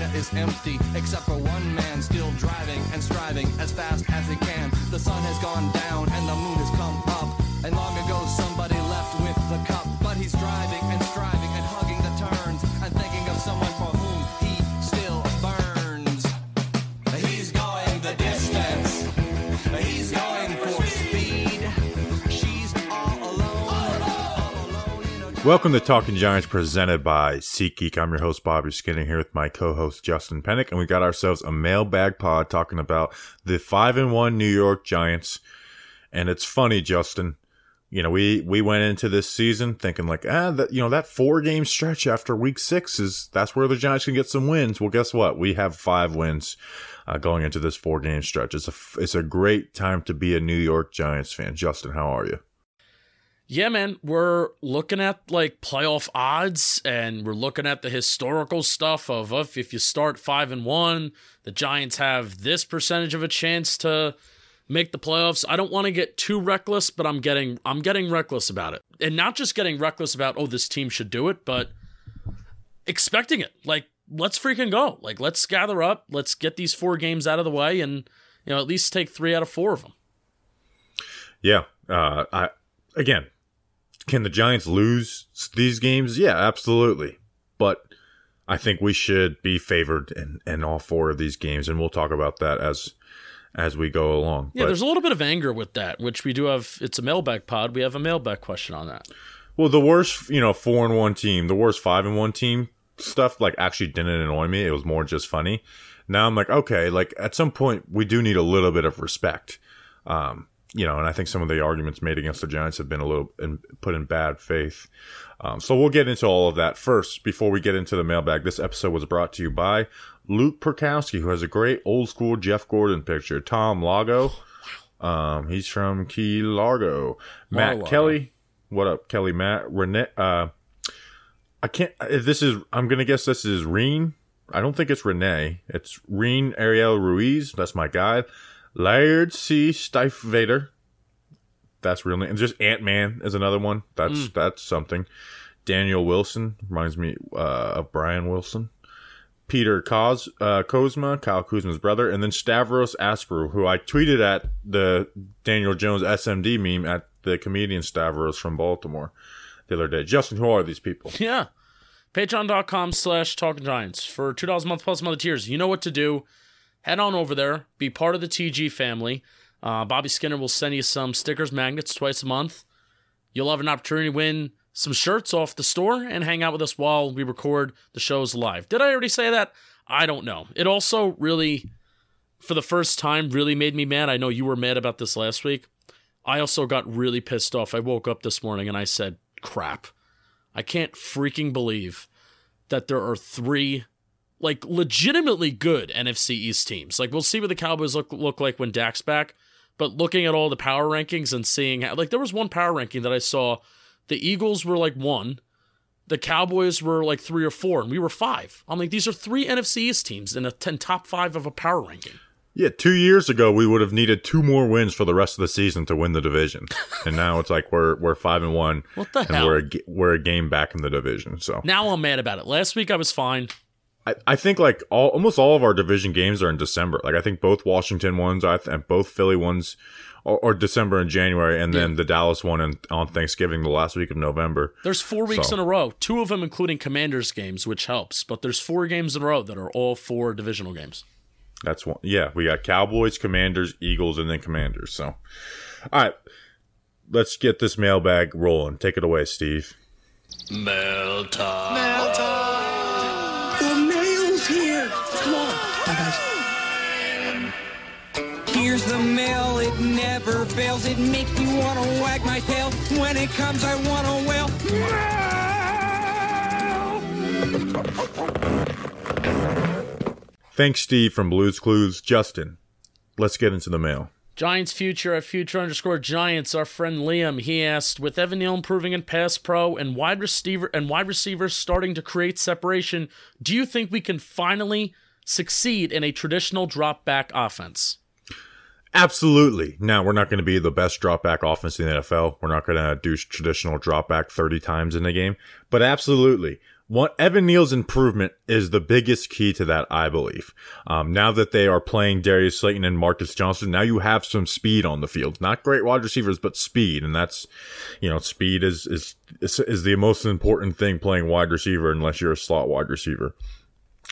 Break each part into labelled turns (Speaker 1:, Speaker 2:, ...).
Speaker 1: Arena is empty, except for one man still driving and striving as fast as he can. The sun has gone down and the moon has come up. And long ago somebody left with the cup, but he's driving and striving
Speaker 2: Welcome to Talking Giants presented by SeatGeek. I'm your host, Bobby Skinner, here with my co-host, Justin Pennick, and we got ourselves a mailbag pod talking about the 5 and 1 New York Giants. And it's funny, Justin. You know, we, we went into this season thinking like, ah, that, you know, that four game stretch after week six is, that's where the Giants can get some wins. Well, guess what? We have five wins, uh, going into this four game stretch. It's a, it's a great time to be a New York Giants fan. Justin, how are you?
Speaker 3: Yeah, man, we're looking at like playoff odds and we're looking at the historical stuff of if, if you start 5 and 1, the Giants have this percentage of a chance to make the playoffs. I don't want to get too reckless, but I'm getting I'm getting reckless about it. And not just getting reckless about oh this team should do it, but expecting it. Like let's freaking go. Like let's gather up, let's get these four games out of the way and you know at least take 3 out of 4 of them.
Speaker 2: Yeah. Uh, I again, can the Giants lose these games? Yeah, absolutely. But I think we should be favored in, in all four of these games, and we'll talk about that as as we go along.
Speaker 3: Yeah,
Speaker 2: but,
Speaker 3: there's a little bit of anger with that, which we do have. It's a mailbag pod. We have a mailbag question on that.
Speaker 2: well, the worst, you know, four and one team, the worst five and one team stuff, like actually didn't annoy me. It was more just funny. Now I'm like, okay, like at some point we do need a little bit of respect. Um, you know, and I think some of the arguments made against the Giants have been a little in, put in bad faith. Um, so we'll get into all of that first before we get into the mailbag. This episode was brought to you by Luke Perkowski, who has a great old school Jeff Gordon picture. Tom Lago, um, he's from Key Largo. Matt. Kelly, what up, Kelly? Matt Renee. Uh, I can't. This is, I'm gonna guess this is Reen. I don't think it's Renee. It's Reen Ariel Ruiz. That's my guy. Laird C. Stiefvater. That's real name. And just Ant Man is another one. That's that's something. Daniel Wilson reminds me uh, of Brian Wilson. Peter Kos, uh, Kozma, Kyle Kuzma's brother, and then Stavros Asperu, who I tweeted at the Daniel Jones SMD meme at the comedian Stavros from Baltimore the other day. Justin, who are these people?
Speaker 3: Yeah. Patreon.com slash Talking Giants. For $2 a month plus other tiers, you know what to do. Head on over there. Be part of the TG family. Uh, Bobby Skinner will send you some stickers, magnets twice a month. You'll have an opportunity to win some shirts off the store and hang out with us while we record the shows live. Did I already say that? I don't know. It also really, for the first time, really made me mad. I know you were mad about this last week. I also got really pissed off. I woke up this morning and I said, crap. I can't freaking believe that there are three like legitimately good NFC East teams. Like we'll see what the Cowboys look look like when Dak's back, but looking at all the power rankings and seeing how, like there was one power ranking that I saw, the Eagles were like one, the Cowboys were like three or four, and we were five. I'm like these are three NFC East teams in a 10 top five of a power ranking.
Speaker 2: Yeah, two years ago we would have needed two more wins for the rest of the season to win the division, and now it's like we're we're five and one,
Speaker 3: What the
Speaker 2: and
Speaker 3: hell?
Speaker 2: we're a, we're a game back in the division. So
Speaker 3: Now I'm mad about it. Last week I was fine.
Speaker 2: I, I think like all almost all of our division games are in December. Like I think both Washington ones, I th- and both Philly ones, are, are December and January, and then the Dallas one in, on Thanksgiving, the last week of November.
Speaker 3: There's four weeks
Speaker 2: So-
Speaker 3: in a row, two of them including Commanders games, which helps. But there's four games in a row that are all four divisional games.
Speaker 2: That's one. Yeah, we got Cowboys, Commanders, Eagles, and then Commanders. So, all right, let's get this mailbag rolling. Take it away, Steve.
Speaker 3: Mail time.
Speaker 4: The on. Here's the mail, it never fails. It makes me want to wag my tail. When it comes, I want to wail.
Speaker 2: Thanks, Steve from Blues Clues. Justin, let's get into the mail.
Speaker 3: Giants future at future underscore Giants. Our friend Liam he asked, with Evan Neal improving in pass pro and wide receiver and wide receivers starting to create separation, do you think we can finally succeed in a traditional drop back offense?
Speaker 2: Absolutely. Now, we're not going to be the best drop back offense in the NFL. We're not going to do traditional drop back 30 times in a game, but absolutely. What Evan Neal's improvement is the biggest key to that, I believe. Um, now that they are playing Darius Slayton and Marcus Johnson, now you have some speed on the field. Not great wide receivers, but speed, and that's, you know, speed is is is, is the most important thing playing wide receiver, unless you're a slot wide receiver.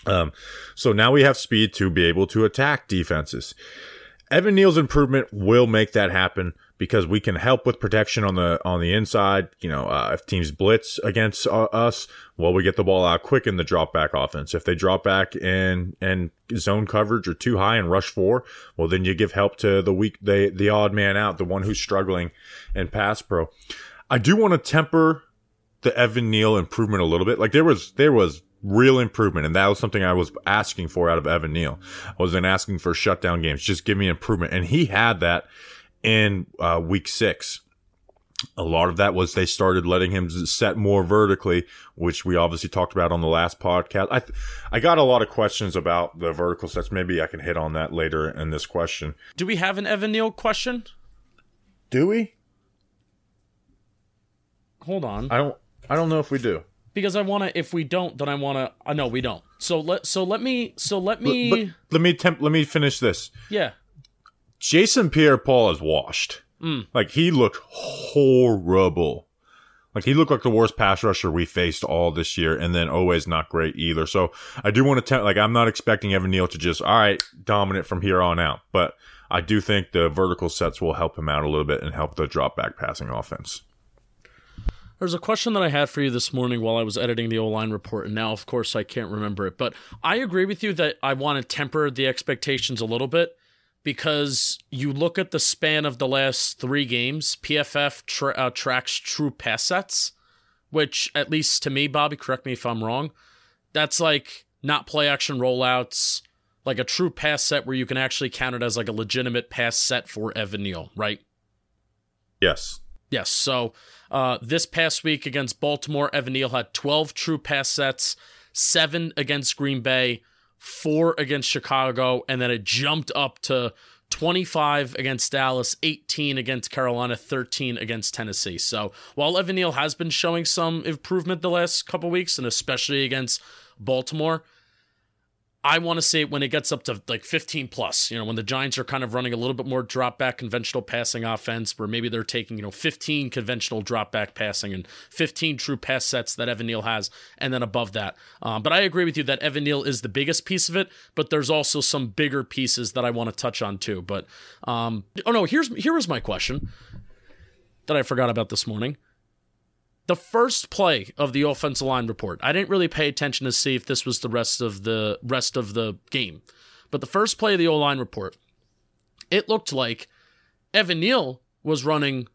Speaker 2: Um, so now we have speed to be able to attack defenses. Evan Neal's improvement will make that happen because we can help with protection on the on the inside. You know, uh, if teams blitz against uh, us, well, we get the ball out quick in the drop back offense. If they drop back and and zone coverage or too high and rush four, well, then you give help to the weak, the the odd man out, the one who's struggling in pass pro. I do want to temper the Evan Neal improvement a little bit. Like there was there was real improvement. And that was something I was asking for out of Evan Neal. I wasn't asking for shutdown games. Just give me improvement. And he had that in uh, week six. A lot of that was they started letting him set more vertically, which we obviously talked about on the last podcast. I, th- I got a lot of questions about the vertical sets. Maybe I can hit on that later in this question.
Speaker 3: Do we have an Evan Neal question?
Speaker 2: Do we?
Speaker 3: Hold on.
Speaker 2: I don't. I don't know if we do
Speaker 3: because I want to. If we don't, then I want to. Uh, no, we don't. So let so let me so let me
Speaker 2: but, but let me temp, let me finish this.
Speaker 3: Yeah.
Speaker 2: Jason Pierre-Paul is washed.
Speaker 3: Mm.
Speaker 2: Like he looked horrible. Like he looked like the worst pass rusher we faced all this year, and then always not great either. So I do want to tell, like, I'm not expecting Evan Neal to just all right dominant from here on out, but I do think the vertical sets will help him out a little bit and help the drop back passing offense.
Speaker 3: There's a question that I had for you this morning while I was editing the O line report, and now, of course, I can't remember it. But I agree with you that I want to temper the expectations a little bit because you look at the span of the last three games, PFF tra- uh, tracks true pass sets, which, at least to me, Bobby, correct me if I'm wrong, that's like not play action rollouts, like a true pass set where you can actually count it as like a legitimate pass set for Evan Neal, right?
Speaker 2: Yes.
Speaker 3: Yes. So uh, this past week against Baltimore, Evan Neal had 12 true pass sets, seven against Green Bay, four against Chicago, and then it jumped up to 25 against Dallas, 18 against Carolina, 13 against Tennessee. So while Evan Neal has been showing some improvement the last couple weeks, and especially against Baltimore, I want to say when it gets up to like 15 plus, you know, when the Giants are kind of running a little bit more drop back conventional passing offense, where maybe they're taking, you know, 15 conventional drop back passing and 15 true pass sets that Evan Neal has, and then above that. Um, but I agree with you that Evan Neal is the biggest piece of it, but there's also some bigger pieces that I want to touch on too. But, um, oh no, here's, here is my question that I forgot about this morning the first play of the offensive line report. I didn't really pay attention to see if this was the rest of the rest of the game. But the first play of the O-line report, it looked like Evan Neal was running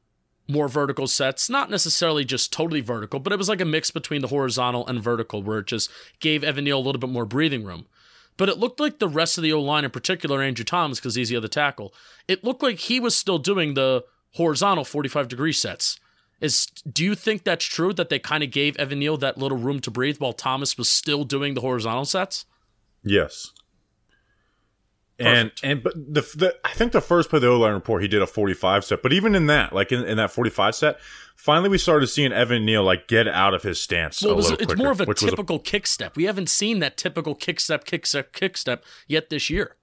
Speaker 3: more vertical sets, not necessarily just totally vertical, but it was like a mix between the horizontal and vertical where it just gave Evan Neal a little bit more breathing room. But it looked like the rest of the O line, in particular Andrew Thomas, because he's the other tackle, it looked like he was still doing the horizontal 45 degree sets. Is do you think that's true that they kind of gave Evan Neal that little room to breathe while Thomas was still doing the horizontal sets?
Speaker 2: Yes. Perfect. And and but the, the I think the first play of the O line report he did a 45 set, but even in that, like in, in that 45 set, finally we started seeing Evan Neal like get out of his stance. Well, it was,
Speaker 3: it's
Speaker 2: quicker,
Speaker 3: more of a typical a, kick step. We haven't seen that typical kick step, kick step, kick step yet this year.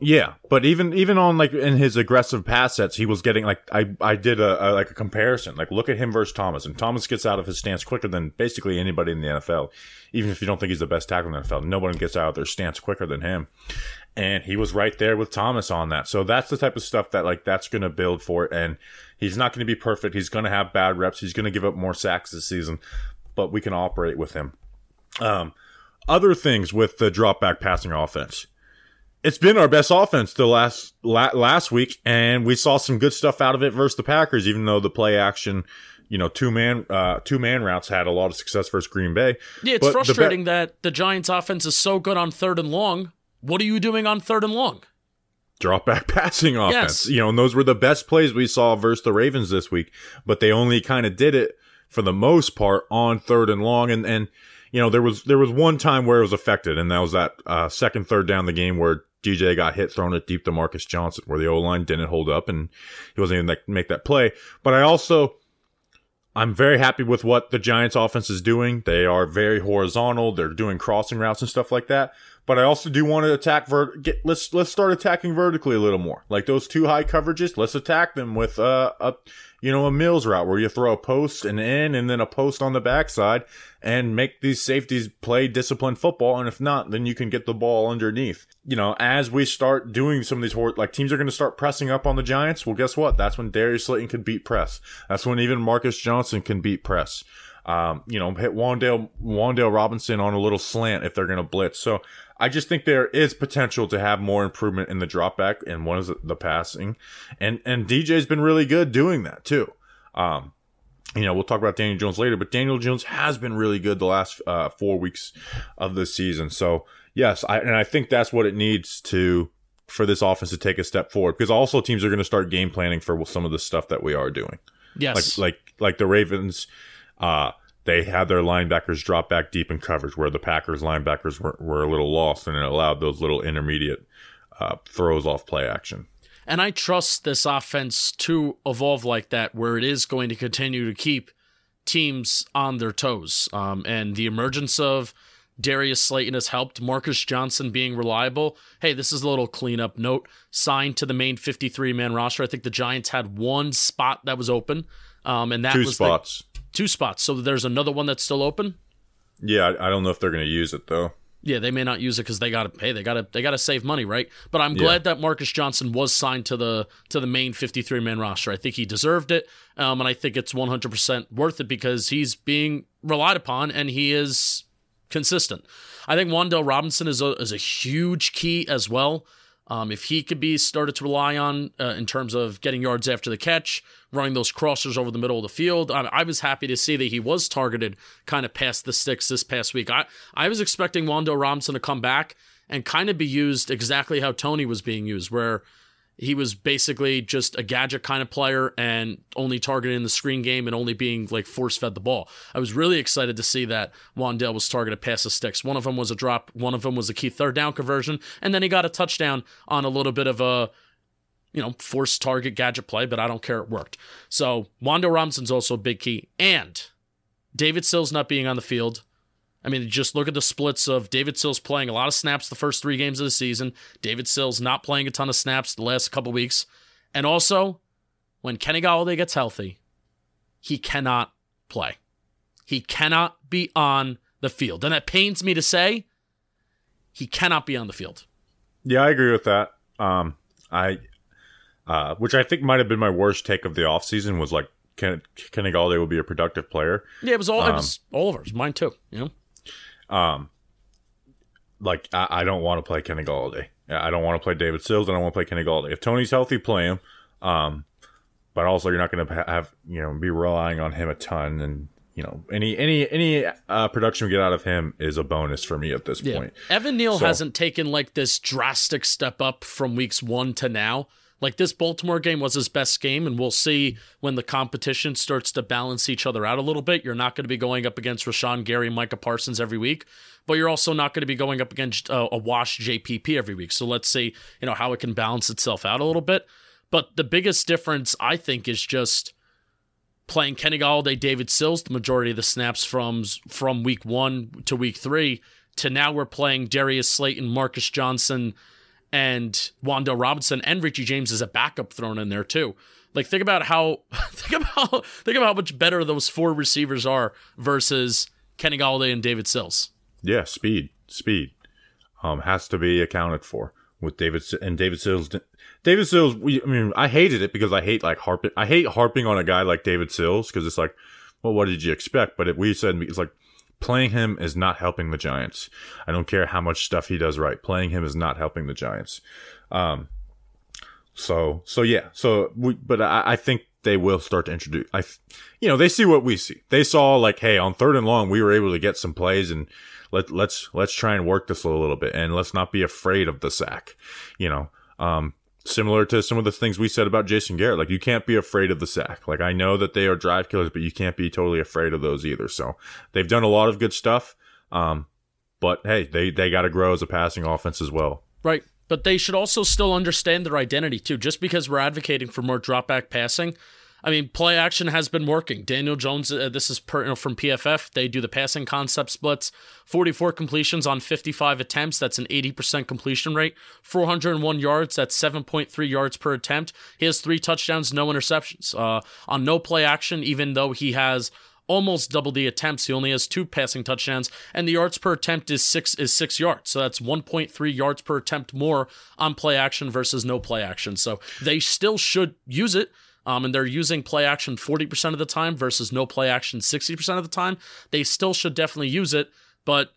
Speaker 2: Yeah, but even even on like in his aggressive pass sets, he was getting like I I did a, a, like a comparison. Like look at him versus Thomas, and Thomas gets out of his stance quicker than basically anybody in the NFL. Even if you don't think he's the best tackle in the NFL, nobody gets out of their stance quicker than him. And he was right there with Thomas on that. So that's the type of stuff that like that's going to build for it. And he's not going to be perfect. He's going to have bad reps. He's going to give up more sacks this season, but we can operate with him. Um, other things with the drop back passing offense it's been our best offense the last la- last week, and we saw some good stuff out of it versus the Packers. Even though the play action, you know, two man uh, two man routes had a lot of success versus Green Bay.
Speaker 3: Yeah, it's but frustrating the that the Giants' offense is so good on third and long. What are you doing on third and long?
Speaker 2: drop back passing offense.
Speaker 3: Yes.
Speaker 2: You know, and those were the best plays we saw versus the Ravens this week, but they only kind of did it for the most part on third and long. And, and, you know, there was, there was one time where it was affected and that was that, uh, second, third down the game where DJ got hit, thrown it deep to Marcus Johnson, where the O line didn't hold up and he wasn't even like, make that play. But I also, I'm very happy with what the Giants offense is doing. They are very horizontal. They're doing crossing routes and stuff like that. But I also do want to attack vert. Get let's let's start attacking vertically a little more. Like those two high coverages, let's attack them with uh, a you know a Mills route where you throw a post and in and then a post on the backside and make these safeties play disciplined football. And if not, then you can get the ball underneath. You know, as we start doing some of these hor- like teams are going to start pressing up on the Giants. Well, guess what? That's when Darius Slayton can beat press. That's when even Marcus Johnson can beat press. Um, you know, hit Wan'Dale Wan'Dale Robinson on a little slant if they're going to blitz. So I just think there is potential to have more improvement in the drop back and one is the passing, and and DJ's been really good doing that too. Um, you know, we'll talk about Daniel Jones later, but Daniel Jones has been really good the last uh, four weeks of the season. So yes, I and I think that's what it needs to for this offense to take a step forward because also teams are going to start game planning for some of the stuff that we are doing
Speaker 3: Yes.
Speaker 2: like like like the Ravens, uh, they had their linebackers drop back deep in coverage where the Packers linebackers were, were a little lost and it allowed those little intermediate uh, throws off play action.
Speaker 3: And I trust this offense to evolve like that, where it is going to continue to keep teams on their toes. Um, and the emergence of Darius Slayton has helped. Marcus Johnson being reliable. Hey, this is a little cleanup note. Signed to the main 53 man roster. I think the Giants had one spot that was open. Um, and that
Speaker 2: Two
Speaker 3: was the-
Speaker 2: spots.
Speaker 3: Two spots. So there's another one that's still open.
Speaker 2: yeah, I, I don't know if they're going to use it though.
Speaker 3: Yeah, they may not use it because they got to pay. They got to they got to save money, right? But I'm glad that Marcus Johnson was signed to the to the main 53 man roster. I think he deserved it, um, and I think it's 100 percent worth it because he's being relied upon and he is consistent. I think Wan'Dale Robinson is a is a huge key as well. Um, if he could be started to rely on uh, in terms of getting yards after the catch, running those crossers over the middle of the field, I, I was happy to see that he was targeted kind of past the sticks this past week. I, I was expecting Wando Robinson to come back and kind of be used exactly how Toney was being used, where he was basically just a gadget kind of player and only targeted in the screen game and only being like force fed the ball. I was really excited to see that Wan'Dale was targeted past the sticks. One of them was a drop, one of them was a key third down conversion, and then he got a touchdown on a little bit of a you know, forced target gadget play, but I don't care. It worked. So Wando Robinson's also a big key. And David Sills not being on the field. I mean, just look at the splits of David Sills playing a lot of snaps the first three games of the season. David Sills not playing a ton of snaps the last couple weeks. And also, when Kenny Golladay gets healthy, he cannot play. He cannot be on the field. And it pains me to say, he cannot be on the field.
Speaker 2: Yeah, I agree with that. Um, I, uh, which I think might have been my worst take of the offseason was like Ken, Kenny Golladay will be a productive player.
Speaker 3: Yeah, it was all it was all of ours, mine too. You know,
Speaker 2: Um, like I, I don't want to play Kenny Golladay. I don't want to play David Sills. I don't want to play Kenny Golladay. If Toney's healthy, play him. Um, but also you're not going to have you know be relying on him a ton, and you know any any any uh, production we get out of him is a bonus for me at this point.
Speaker 3: Evan Neal
Speaker 2: So-
Speaker 3: hasn't taken like this drastic step up from weeks one to now. Like this Baltimore game was his best game, and we'll see when the competition starts to balance each other out a little bit. You're not going to be going up against Rashan Gary Micah Parsons every week, but you're also not going to be going up against uh, a wash JPP every week. So let's see, you know, how it can balance itself out a little bit. But the biggest difference, I think, is just playing Kenny Golladay, David Sills, the majority of the snaps from from week one to week three, to now we're playing Darius Slayton, Marcus Johnson, and Wan'Dale Robinson, and Richie James as a backup thrown in there too. Like think about how think about think about how much better those four receivers are versus Kenny Golladay and David Sills.
Speaker 2: Yeah, speed, speed, um, has to be accounted for with David and David Sills. David Sills, we, I mean, I hated it because I hate like harping. I hate harping on a guy like David Sills because it's like, well, what did you expect? But it, we said it's like playing him is not helping the Giants. I don't care how much stuff he does right. Playing him is not helping the Giants. Um, so so yeah. So we, but I, I think they will start to introduce. I, you know, they see what we see. They saw like, hey, on third and long, we were able to get some plays and let let's let's try and work this a little bit and let's not be afraid of the sack. You know, um, similar to some of the things we said about Jason Garrett. Like you can't be afraid of the sack. Like I know that they are drive killers, but you can't be totally afraid of those either. So they've done a lot of good stuff. Um, but hey, they they got to grow as a passing offense as well.
Speaker 3: Right. But they should also still understand their identity too. Just because we're advocating for more drop back passing, I mean, play action has been working. Daniel Jones, uh, this is per, you know, from PFF. They do the passing concept splits. 44 completions on 55 attempts. That's an 80% completion rate. 401 yards. That's 7.3 yards per attempt. He has three touchdowns, no interceptions. Uh, on no play action, even though he has almost double the attempts. He only has two passing touchdowns, and the yards per attempt is six is six yards. So that's 1.3 yards per attempt more on play action versus no play action. So they still should use it. Um, and they're using play action 40% of the time versus no play action 60% of the time. They still should definitely use it, but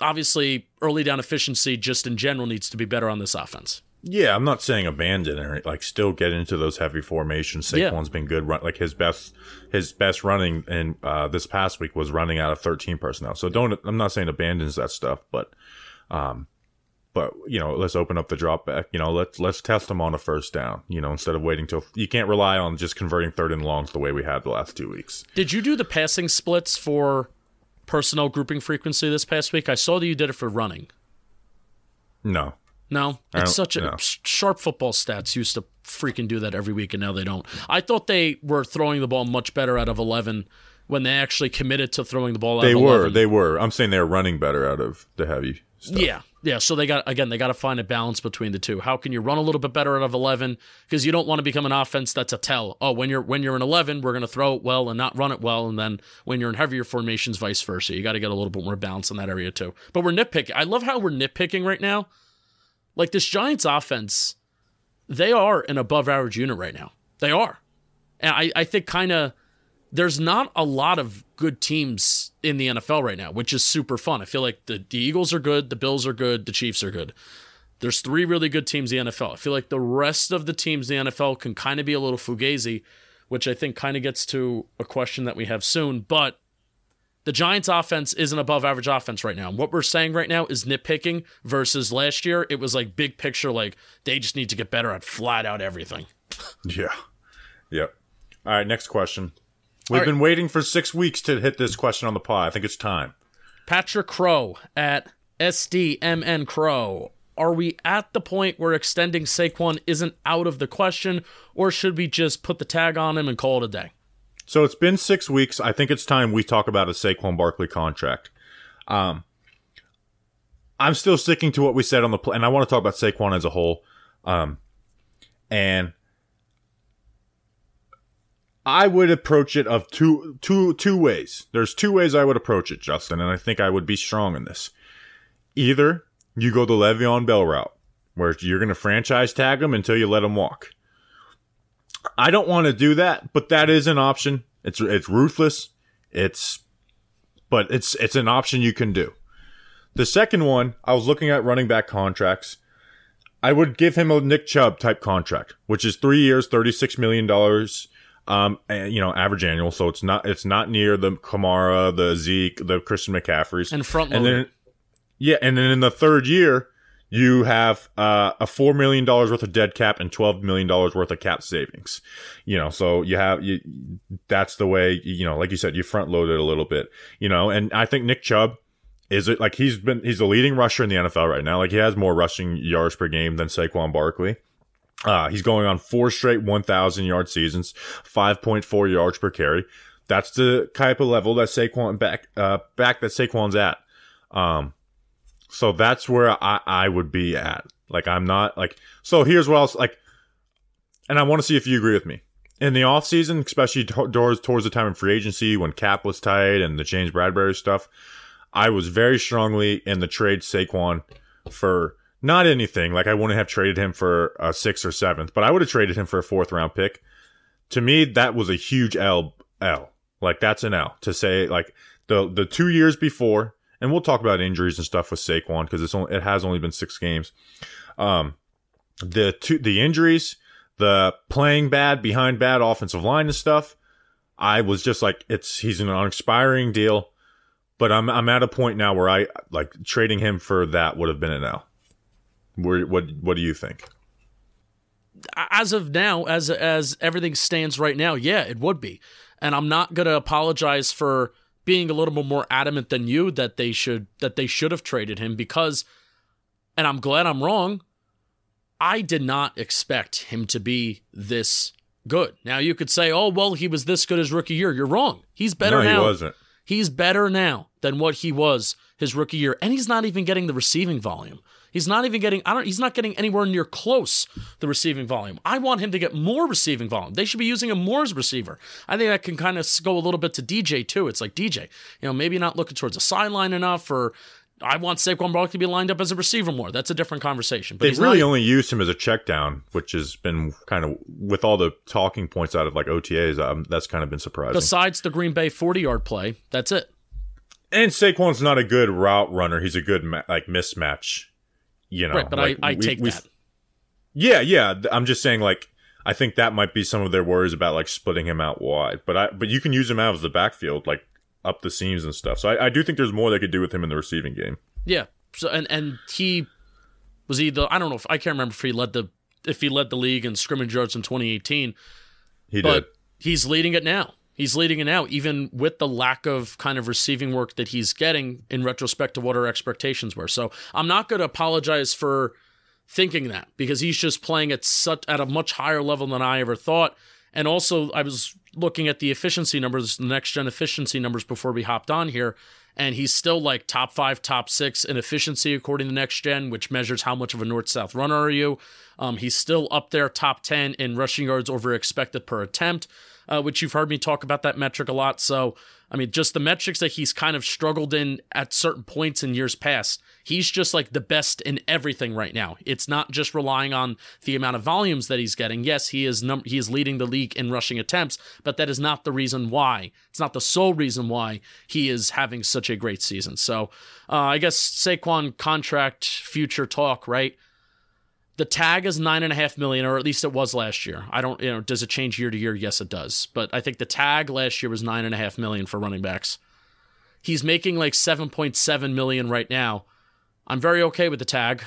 Speaker 3: obviously early down efficiency just in general needs to be better on this offense.
Speaker 2: Yeah, I'm not saying abandon it. Like, still get into those heavy formations.
Speaker 3: Yeah.
Speaker 2: Saquon's been good. Run, like his best, his best running in uh, this past week was running out of 13 personnel. So don't. I'm not saying abandons that stuff, but, um, but you know, let's open up the drop back. You know, let's let's test them on a first down. You know, instead of waiting till you can't rely on just converting third and longs the way we had the last two weeks.
Speaker 3: Did you do the passing splits for personnel grouping frequency this past week? I saw that you did it for running.
Speaker 2: No,
Speaker 3: No, it's such a
Speaker 2: no.
Speaker 3: sharp football stats used to freaking do that every week, and now they don't. I thought they were throwing the ball much better out of eleven when they actually committed to throwing the ball out
Speaker 2: they
Speaker 3: of
Speaker 2: were.
Speaker 3: 11.
Speaker 2: They were. They were. I'm saying they're running better out of the heavy. Stuff.
Speaker 3: Yeah, yeah. So they got again, they got to find a balance between the two. How can you run a little bit better out of eleven? Because you don't want to become an offense that's a tell. Oh, when you're when you're in eleven, we're going to throw it well and not run it well, and then when you're in heavier formations, vice versa. You got to get a little bit more balance in that area too. But we're nitpicking. I love how we're nitpicking right now. Like this Giants offense, they are an above average unit right now. They are, and I I think kind of there's not a lot of good teams in the NFL right now, which is super fun. I feel like the, the Eagles are good, the Bills are good, the Chiefs are good. There's three really good teams in the NFL. I feel like the rest of the teams in the NFL can kind of be a little fugazi, which I think kind of gets to a question that we have soon. But the Giants offense is an above average offense right now. And what we're saying right now is nitpicking versus last year. It was like big picture, like they just need to get better at flat out everything.
Speaker 2: Yeah. Yep. All right. Next question. We've
Speaker 3: right.
Speaker 2: been waiting for six weeks to hit this question on the pod. I think it's time.
Speaker 3: Patrick Crow at SDMN Crow. Are we at the point where extending Saquon isn't out of the question, or should we just put the tag on him and call it a day?
Speaker 2: So it's been six weeks. I think it's time we talk about a Saquon Barkley contract. Um, I'm still sticking to what we said on the play, and I want to talk about Saquon as a whole. Um, and I would approach it of two, two, two ways. There's two ways I would approach it, Justin, and I think I would be strong in this. Either you go the Le'Veon Bell route, where you're going to franchise tag him until you let him walk. I don't want to do that, but that is an option. It's it's ruthless. It's but it's it's an option you can do. The second one, I was looking at running back contracts. I would give him a Nick Chubb type contract, which is three years, thirty six million dollars. Um, and, you know, average annual. So it's not it's not near the Kamara, the Zeke, the Christian McCaffreys,
Speaker 3: And front
Speaker 2: and then yeah, and then in the third year, you have uh, a four million dollars worth of dead cap and twelve million dollars worth of cap savings. You know, so you have you. That's the way you know, like you said, you front loaded a little bit. You know, and I think Nick Chubb is it like he's been he's the leading rusher in the NFL right now. Like he has more rushing yards per game than Saquon Barkley. Uh, he's going on four straight 1,000 yard seasons, 5.4 yards per carry. That's the type of level that Saquon back, uh, back that Saquon's at. Um, so that's where I, I would be at. Like, I'm not like, so here's what else, like, and I want to see if you agree with me. In the offseason, especially towards, towards the time of free agency when cap was tight and the James Bradberry stuff, I was very strongly in the trade Saquon for not anything. Like I wouldn't have traded him for a sixth or seventh, but I would have traded him for a fourth round pick. To me, that was a huge L. L. Like that's an L to say like the the two years before, and we'll talk about injuries and stuff with Saquon because it's only it has only been six games. Um, the two the injuries, the playing bad behind bad offensive line and stuff. I was just like, it's he's an unexpiring deal, but I'm I'm at a point now where I like trading him for that would have been an L. Where, what what do you think?
Speaker 3: as of now, as as everything stands right now, yeah, it would be. And I'm not gonna apologize for being a little bit more adamant than you that they should that they should have traded him because and I'm glad I'm wrong. I did not expect him to be this good. Now you could say, "Oh, well, he was this good his rookie year." You're wrong. He's better
Speaker 2: no,
Speaker 3: now.
Speaker 2: he wasn't.
Speaker 3: He's better now than what he was his rookie year, and he's not even getting the receiving volume. He's not even getting I don't he's not getting anywhere near close the receiving volume. I want him to get more receiving volume. They should be using him more as receiver. I think that can kind of go a little bit to DJ too. It's like DJ, you know, maybe not looking towards the sideline enough or I want Saquon Barkley to be lined up as a receiver more. That's a different conversation. But
Speaker 2: They've really
Speaker 3: not,
Speaker 2: only used him as a check down, which has been kind of with all the talking points out of like OTAs. Um, that's kind of been surprising.
Speaker 3: besides the Green Bay 40 yard play. That's it.
Speaker 2: and Saquon's not a good route runner. He's a good ma- like mismatch. You know,
Speaker 3: right, but
Speaker 2: like,
Speaker 3: I, I
Speaker 2: we-
Speaker 3: take
Speaker 2: we-
Speaker 3: that.
Speaker 2: Yeah, yeah. I'm just saying, like, I think that might be some of their worries about like splitting him out wide. But I, but you can use him out as the backfield, like up the seams and stuff. So I, I do think there's more they could do with him in the receiving game.
Speaker 3: Yeah. So and and he was he the I don't know if I can't remember if he led the if he led the league in scrimmage yards in 2018,
Speaker 2: He
Speaker 3: but
Speaker 2: did.
Speaker 3: he's leading it now. He's leading it now, even with the lack of kind of receiving work that he's getting in retrospect to what our expectations were. So I'm not going to apologize for thinking that because he's just playing at such at a much higher level than I ever thought. And also, I was looking at the efficiency numbers, the next gen efficiency numbers before we hopped on here, and he's still like top five, top six in efficiency according to next gen, which measures how much of a north south runner are you. Um, he's still up there, top 10 in rushing yards over expected per attempt, uh, which you've heard me talk about that metric a lot. So, I mean, just the metrics that he's kind of struggled in at certain points in years past, he's just like the best in everything right now. It's not just relying on the amount of volumes that he's getting. Yes, he is num- he is leading the league in rushing attempts, but that is not the reason why. It's not the sole reason why he is having such a great season. So, uh, I guess Saquon contract future talk, right? The tag is nine and a half million, or at least it was last year. I don't, you know, does it change year to year? Yes, it does. But I think the tag last year was nine and a half million for running backs. He's making like 7.7 million right now. I'm very okay with the tag,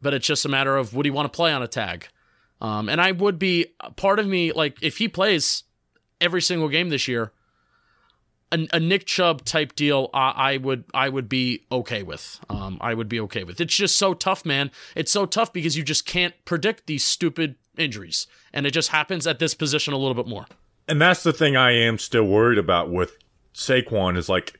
Speaker 3: but it's just a matter of would he want to play on a tag? Um, and I would be part of me like if he plays every single game this year, a, a Nick Chubb type deal, I, I would I would be okay with. Um, I would be okay with. It's just so tough, man. It's so tough because you just can't predict these stupid injuries, and it just happens at this position a little bit more.
Speaker 2: And that's the thing I am still worried about with Saquon is like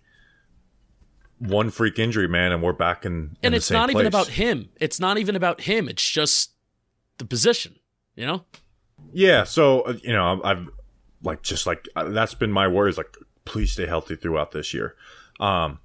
Speaker 2: one freak injury, man, and we're back in. in
Speaker 3: and
Speaker 2: the
Speaker 3: it's not even about him. It's not even about him. It's just the position. You know.
Speaker 2: Yeah, so uh, you know, I've, like just like uh, that's been my worry is like please stay healthy throughout this year. Um,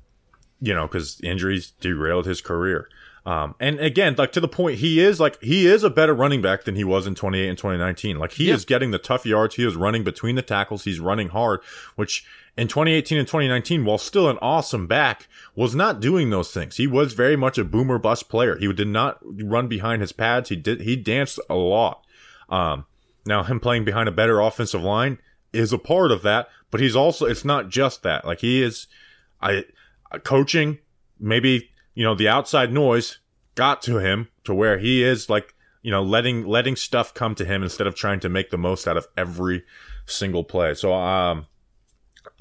Speaker 2: you know, because injuries derailed his career. Um, and again, like to the point, he is like he is a better running back than he was in 28 and 2019. Like he
Speaker 3: Yeah.
Speaker 2: is getting the tough yards. He is running between the tackles. He's running hard, which in 2018 and 2019, while still an awesome back, was not doing those things. He was very much a boomer bust player. He did not run behind his pads. He did he danced a lot. Um, now him playing behind a better offensive line is a part of that, but he's also it's not just that. Like he is, I uh, coaching maybe you know the outside noise got to him to where he is like you know letting letting stuff come to him instead of trying to make the most out of every single play. So um,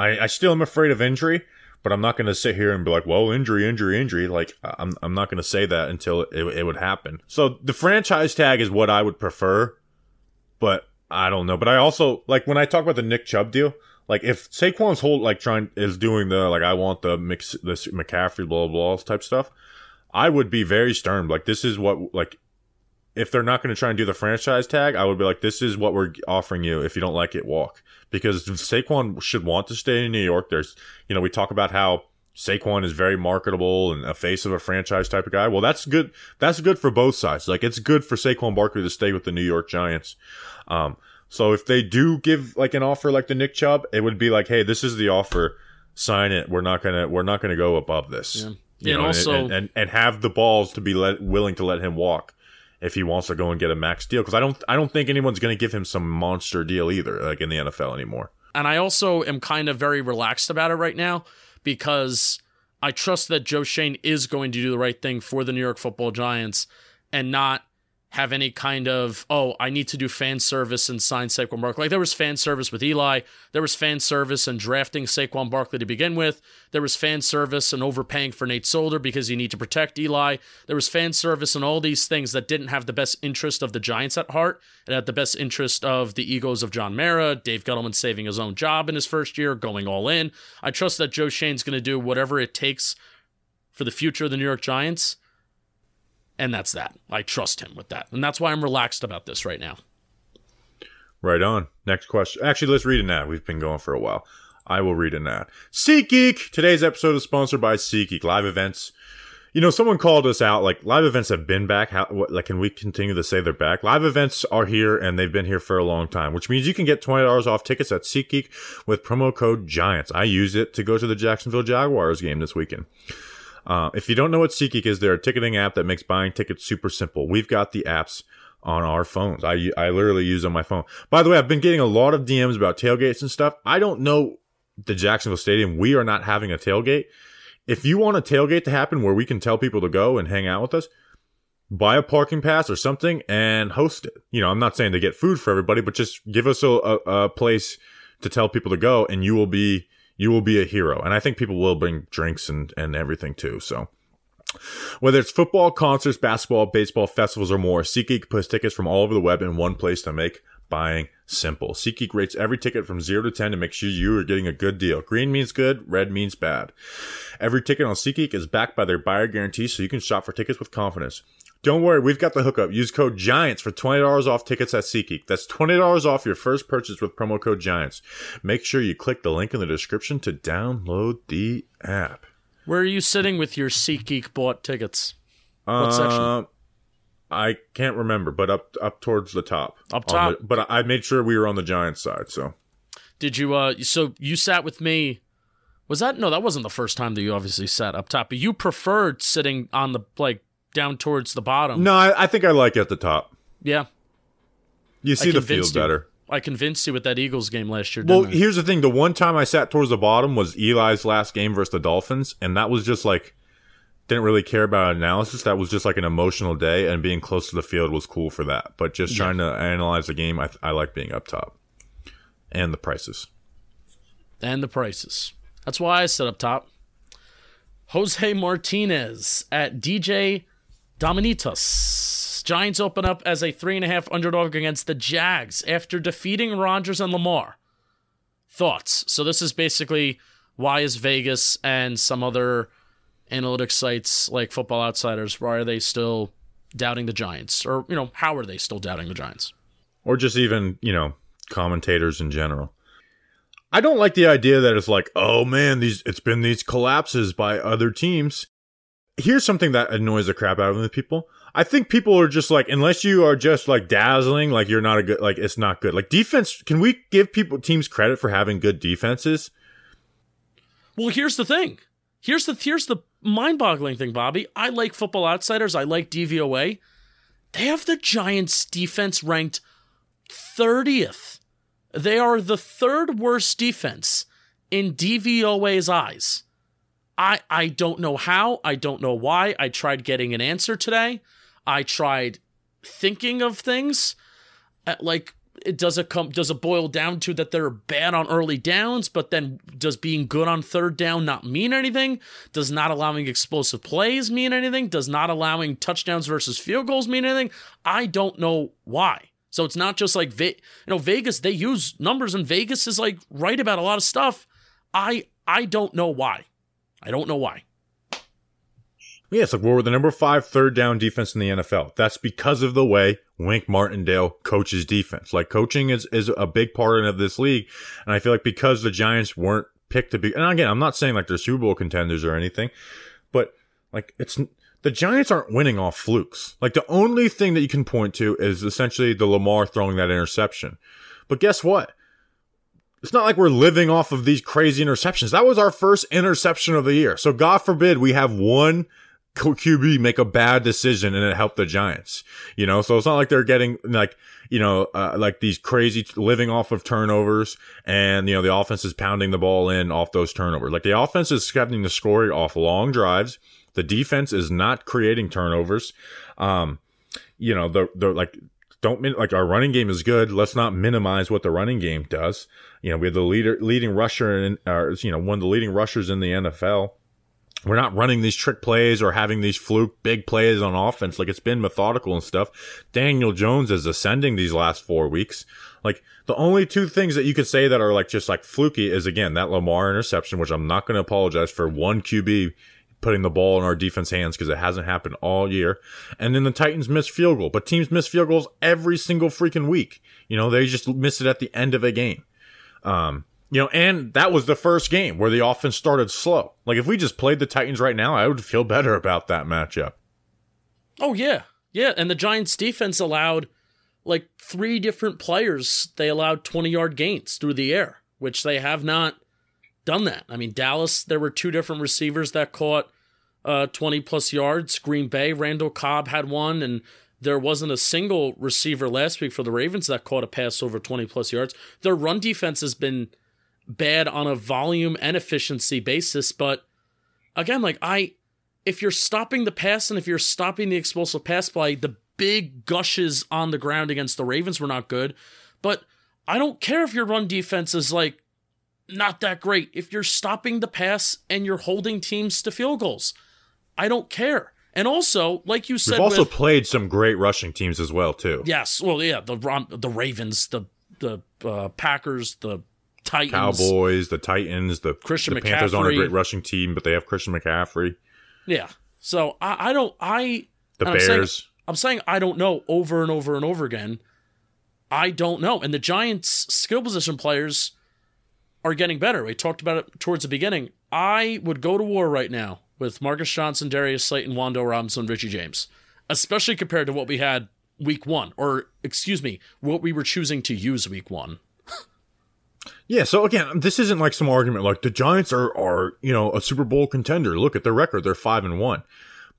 Speaker 2: I I still am afraid of injury. But I'm not going to sit here and be like, well, injury, injury, injury. Like, I'm, I'm not going to say that until it, it would happen. So the franchise tag is what I would prefer but I don't know. But I also like when I talk about the Nick Chubb deal. Like if Saquon's whole like trying is doing the like I want the mix this McCaffrey blah blah type stuff, I would be very stern. Like this is what like if they're not going to try and do the franchise tag, I would be like this is what we're offering you. If you don't like it, walk because Saquon should want to stay in New York. There's you know we talk about how Saquon is very marketable and a face of a franchise type of guy. Well, that's good. That's good for both sides. Like it's good for Saquon Barkley to stay with the New York Giants. Um, so if they do give like an offer like the Nick Chubb, it would be like, hey, this is the offer. Sign it. We're not gonna we're not gonna go above this.
Speaker 3: Yeah.
Speaker 2: You
Speaker 3: and
Speaker 2: know,
Speaker 3: also-
Speaker 2: and, and and have the balls to be let, willing to let him walk if he wants to go and get a max deal. Because I don't I don't think anyone's gonna give him some monster deal either, like in the NFL anymore.
Speaker 3: And I also am kind of very relaxed about it right now because I trust that Joe Schoen is going to do the right thing for the New York football giants and not have any kind of oh I need to do fan service and sign Saquon Barkley. Like there was fan service with Eli, there was fan service and drafting Saquon Barkley to begin with. There was fan service and overpaying for Nate Solder because you need to protect Eli. There was fan service and all these things that didn't have the best interest of the Giants at heart. It had the best interest of the egos of John Mara, Dave Gettleman saving his own job in his first year, going all in. I trust that Joe Schoen's going to do whatever it takes for the future of the New York Giants. And that's that. I trust him with that. And that's why I'm relaxed about this right now.
Speaker 2: Right on. Next question. Actually, let's read an ad. We've been going for a while. I will read an ad. SeatGeek. Today's episode is sponsored by SeatGeek. Live events. You know, someone called us out. Like live events have been back. How? What, like, can we continue to say they're back? Live events are here, and they've been here for a long time. Which means you can get twenty dollars off tickets at SeatGeek with promo code Giants. I use it to go to the Jacksonville Jaguars game this weekend. Uh, if you don't know what SeatGeek is, they're a ticketing app that makes buying tickets super simple. We've got the apps on our phones. I, I literally use on my phone. By the way, I've been getting a lot of DMs about tailgates and stuff. I don't know the Jacksonville Stadium. We are not having a tailgate. If you want a tailgate to happen where we can tell people to go and hang out with us, buy a parking pass or something and host it. You know, I'm not saying to get food for everybody, but just give us a, a, a place to tell people to go and you will be you will be a hero. And I think people will bring drinks and, and everything too. So whether it's football, concerts, basketball, baseball, festivals, or more, SeatGeek puts tickets from all over the web in one place to make buying simple. SeatGeek rates every ticket from 0 to 10 to make sure you are getting a good deal. Green means good, red means bad. Every ticket on SeatGeek is backed by their buyer guarantee so you can shop for tickets with confidence. Don't worry, we've got the hookup. Use code GIANTS for $20 off tickets at SeatGeek. That's $20 off your first purchase with promo code GIANTS. Make sure you click the link in the description to download the app.
Speaker 3: Where are you sitting with your SeatGeek bought tickets? What
Speaker 2: uh,
Speaker 3: section?
Speaker 2: I can't remember, but up up towards the top.
Speaker 3: Up top?
Speaker 2: the- but I made sure we were on the Giants side, so.
Speaker 3: Did you uh so you sat with me was that no that wasn't the first time that you obviously sat up top but you preferred sitting on the like down towards the bottom
Speaker 2: No, I, I think I like it at the top.
Speaker 3: yeah
Speaker 2: You see the field
Speaker 3: you.
Speaker 2: better.
Speaker 3: i convinced you with that eagles game last year
Speaker 2: Well,
Speaker 3: didn't I?
Speaker 2: here's the thing. The one time I sat towards the bottom was Eli's last game versus the Dolphins, and that was just like didn't really care about analysis. That was just like an emotional day, and being close to the field was cool for that. But just trying to analyze the game, I, I like being up top, and the prices.
Speaker 3: and the prices that's why i sit up top jose martinez at dj dominitas. Giants open up as a three and a half underdog against the jags after defeating rodgers and lamar. Thoughts? So this is basically why is vegas and some other analytics sites like football outsiders why are they still doubting the giants? Or you know how are they still doubting the giants?
Speaker 2: Or just even you know commentators in general. I don't like the idea that it's like, oh man, these it's been these collapses by other teams. Here's something that annoys the crap out of people. I think people are just like, unless you are just like dazzling, like you're not a good, like it's not good. Like defense, can we give people teams credit for having good defenses?
Speaker 3: Well, here's the thing. Here's the here's the mind-boggling thing, Bobby. I like Football Outsiders. I like DVOA. They have the Giants defense ranked 30th. They are the third worst defense in DVOA's eyes. I I don't know how, I don't know why. I tried getting an answer today. I tried thinking of things uh, like it does it come does it boil down to that they're bad on early downs but then does being good on third down not mean anything? Does not allowing explosive plays mean anything? Does not allowing touchdowns versus field goals mean anything? I don't know why. So it's not just like Ve- you know vegas they use numbers and vegas is like right about a lot of stuff. I i don't know why i don't know why
Speaker 2: Yeah, it's like we're the number five third down defense in the NFL. That's because of the way Wink Martindale coaches defense. Like coaching is, is a big part of this league. And I feel like because the Giants weren't picked to be, and again, I'm not saying like they're Super Bowl contenders or anything, but like it's, the Giants aren't winning off flukes. Like the only thing that you can point to is essentially the Lamar throwing that interception. But guess what? It's not like we're living off of these crazy interceptions. That was our first interception of the year. So God forbid we have one QB make a bad decision and it helped the Giants. You know, so it's not like they're getting like, you know, uh, like these crazy living off of turnovers and, you know, the offense is pounding the ball in off those turnovers. Like the offense is having to score off long drives. The defense is not creating turnovers. Um, you know, the the like don't min- like our running game is good. Let's not minimize what the running game does. You know, we have the leader leading rusher in, you know, one of the leading rushers in the NFL. We're not running these trick plays or having these fluke big plays on offense. Like it's been methodical and stuff. Daniel Jones is ascending these last four weeks. Like the only two things that you could say that are like just like fluky is again that Lamar interception, which I'm not going to apologize for one QB putting the ball in our defense hands because it hasn't happened all year. And then the Titans missed field goal, but teams miss field goals every single freaking week. You know, they just miss it at the end of a game. Um, you know, and that was the first game where the offense started slow. Like if we just played the Titans right now, I would feel better about that matchup.
Speaker 3: Oh yeah, yeah, and the Giants' defense allowed like three different players. They allowed twenty yard gains through the air, which they have not done that. I mean, Dallas, there were two different receivers that caught uh, 20 plus yards. Green Bay, Randall Cobb had one, and there wasn't a single receiver last week for the Ravens that caught a pass over 20 plus yards. Their run defense has been bad on a volume and efficiency basis, but again, like I, if you're stopping the pass and if you're stopping the explosive pass play, the big gushes on the ground against the Ravens were not good. But I don't care if your run defense is like not that great. If you're stopping the pass and you're holding teams to field goals, I don't care. And also, like you said,
Speaker 2: We've also
Speaker 3: with-
Speaker 2: played some great rushing teams as well too.
Speaker 3: yes, well, yeah, the the Ravens, the the uh, Packers, the Titans,
Speaker 2: Cowboys, the Titans, the
Speaker 3: Christian
Speaker 2: the Panthers aren't a great rushing team, but they have Christian McCaffrey.
Speaker 3: Yeah. So I, I don't I
Speaker 2: The
Speaker 3: and I'm saying-
Speaker 2: Bears.
Speaker 3: I'm saying I don't know over and over and over again. I don't know. And the Giants skill position players are getting better. We talked about it towards the beginning. I would go to war right now with Marcus Johnson, Darius Slayton, Wan'Dale Robinson, Richie James, especially compared to what we had week one, or excuse me, what we were choosing to use week one.
Speaker 2: Yeah, so again, this isn't like some argument like the Giants are are, you know, a Super Bowl contender. Look at their record, they're 5 and 1.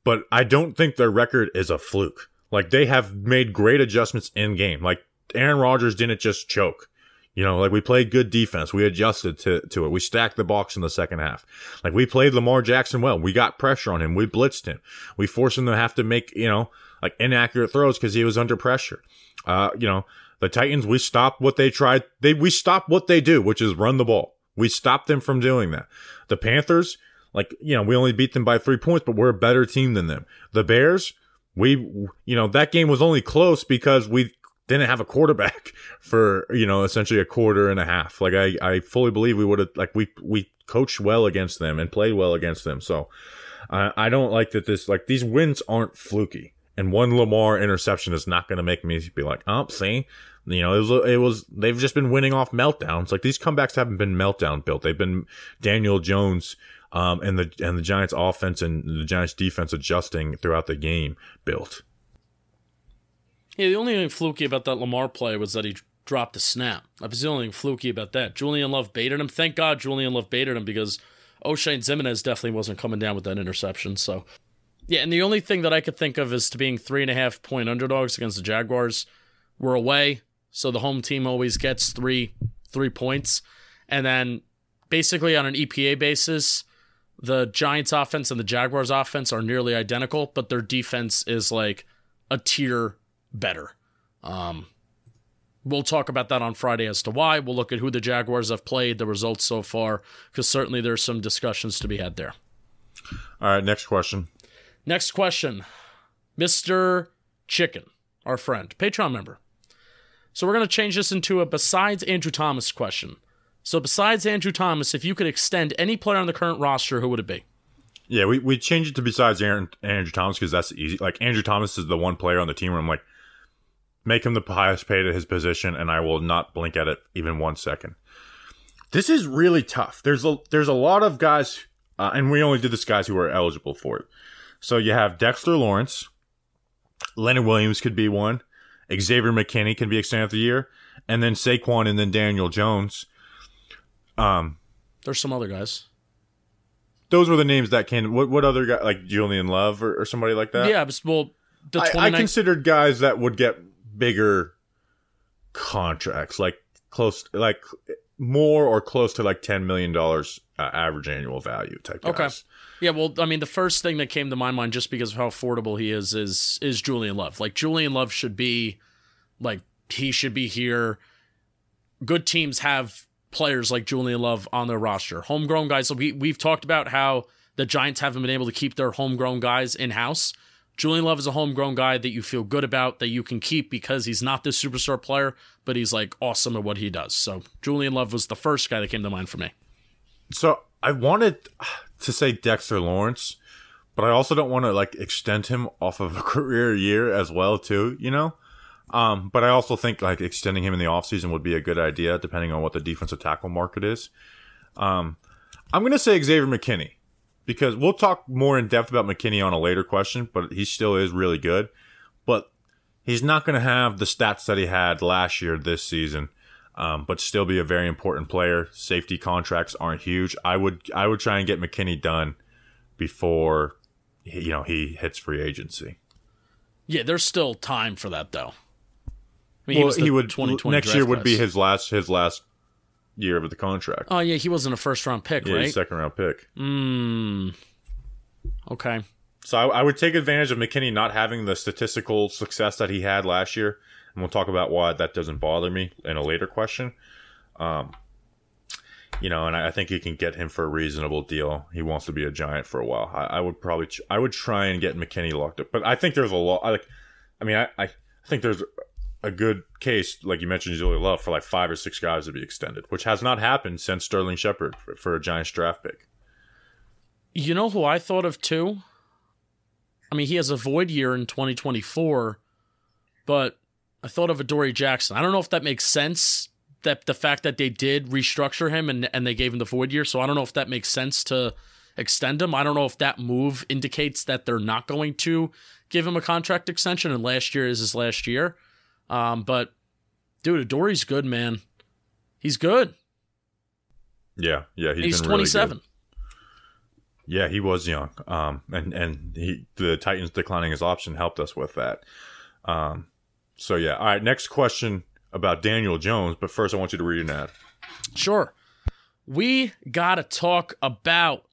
Speaker 2: But I don't think their record is a fluke. Like they have made great adjustments in game. Like Aaron Rodgers didn't just choke. You know, like we played good defense. We adjusted to, to it. We stacked the box in the second half. Like we played Lamar Jackson well. We got pressure on him. We blitzed him. We forced him to have to make, you know, like inaccurate throws because he was under pressure. Uh, you know, the Titans, we stopped what they tried. They, we stopped what they do, which is run the ball. We stopped them from doing that. The Panthers, like, you know, we only beat them by three points, but we're a better team than them. The Bears, we, you know, that game was only close because we didn't have a quarterback for, you know, essentially a quarter and a half. Like, I, I fully believe we would have, like, we, we coached well against them and played well against them. So, I I don't like that this, like, these wins aren't fluky. And one Lamar interception is not going to make me be like, oh, see, you know, it was, it was, they've just been winning off meltdowns. Like these comebacks haven't been meltdown built. They've been Daniel Jones, um, and the, and the Giants offense and the Giants defense adjusting throughout the game built.
Speaker 3: Yeah, the only thing fluky about that Lamar play was that he dropped a snap. That was the only thing fluky about that. Julian Love baited him. Thank God Julian Love baited him because Oshane Ximines definitely wasn't coming down with that interception. So, yeah, and the only thing that I could think of is to being three and a half point underdogs against the Jaguars. We're away, so the home team always gets three three points, and then basically on an EPA basis, the Giants offense and the Jaguars offense are nearly identical, but their defense is like a tier better. Um, we'll talk about that on Friday as to why. We'll look at who the Jaguars have played, the results so far, because certainly there's some discussions to be had there.
Speaker 2: All right. Next question.
Speaker 3: Next question Mr. Chicken, our friend, Patreon member. So we're going to change this into a besides Andrew Thomas question. So, besides Andrew Thomas, if you could extend any player on the current roster, who would it be?
Speaker 2: Yeah, we, we changed it to besides Aaron, Andrew Thomas because that's easy. Like Andrew Thomas is the one player on the team where I'm like, make him the highest paid at his position, and I will not blink at it even one second. This is really tough. There's a there's a lot of guys, uh, and we only did this guys who are eligible for it. So you have Dexter Lawrence, Leonard Williams could be one, Xavier McKinney can be extended the year, and then Saquon and then Daniel Jones. Um,
Speaker 3: There's some other guys.
Speaker 2: those were the names that came. What what other guy like Julian Love or, or somebody like that?
Speaker 3: yeah, but, well, the
Speaker 2: I, I considered guys that would get bigger contracts, like close, like more or close to like ten million dollars uh, average annual value type. Guys.
Speaker 3: Okay. Yeah, well, I mean, the first thing that came to my mind, just because of how affordable he is, is is Julian Love. Like Julian Love should be, like he should be here. Good teams have players like Julian Love on their roster, homegrown guys. So we we've talked about how the Giants haven't been able to keep their homegrown guys in house. Julian Love is a homegrown guy that you feel good about that you can keep because he's not this superstar player, but he's like awesome at what he does. So Julian Love was the first guy that came to mind for me.
Speaker 2: So I wanted to say Dexter Lawrence, but I also don't want to like extend him off of a career year as well too, you know? Um, but I also think like extending him in the offseason would be a good idea depending on what the defensive tackle market is. Um, I'm going to say Xavier McKinney because we'll talk more in depth about McKinney on a later question, but he still is really good. But he's not going to have the stats that he had last year this season. Um, but still be a very important player. Safety contracts aren't huge. I would I would try and get McKinney done before you know he hits free agency.
Speaker 3: Yeah, there's still time for that though.
Speaker 2: I mean, well, he, he would next year would be his last his last year of the contract.
Speaker 3: Oh yeah, he wasn't a first round pick, right?
Speaker 2: yeah,
Speaker 3: right?
Speaker 2: second round pick.
Speaker 3: Hmm. Okay.
Speaker 2: So I, I, would take advantage of McKinney not having the statistical success that he had last year, and we'll talk about why that doesn't bother me in a later question. Um, you know, and I, I think you can get him for a reasonable deal. He wants to be a giant for a while. I, I would probably, I would try and get McKinney locked up, but I think there's a lot. I like, I mean, I, I think there's a good case, like you mentioned, Julian Love, for like five or six guys to be extended, which has not happened since Sterling Shepard for, for a Giants draft pick.
Speaker 3: You know who I thought of too? I mean, he has a void year in 2024, but I thought of Adoree Jackson. I don't know if that makes sense. That the fact that they did restructure him and and they gave him the void year, so I don't know if that makes sense to extend him. I don't know if that move indicates that they're not going to give him a contract extension, and last year is his last year. Um, but dude, Adoree's good, man. He's good.
Speaker 2: Yeah, yeah,
Speaker 3: he's, he's 27.
Speaker 2: Really yeah, he was young. Um, and and he the Titans declining his option helped us with that. Um, so yeah. All right, next question about Daniel Jones, but first I want you to read an ad.
Speaker 3: Sure. We got to talk about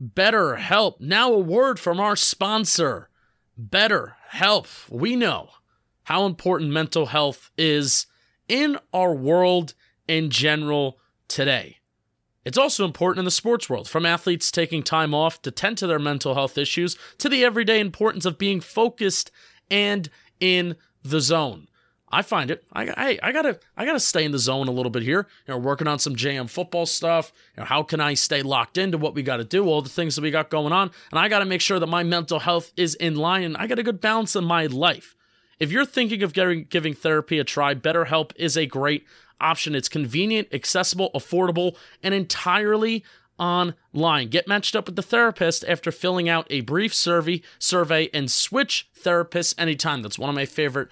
Speaker 3: Better Help. Now a word from our sponsor, Better Help. We know how important mental health is in our world in general today. It's also important in the sports world, from athletes taking time off to tend to their mental health issues to the everyday importance of being focused and in the zone. I find it. I, I, I gotta I gotta stay in the zone a little bit here. You know, working on some JM football stuff. You know, how can I stay locked into what we got to do, all the things that we got going on, and I got to make sure that my mental health is in line and I got a good balance in my life. If you're thinking of getting, giving therapy a try, BetterHelp is a great option. It's convenient, accessible, affordable, and entirely online. Get matched up with the therapist after filling out a brief survey, survey and switch therapists anytime. That's one of my favorite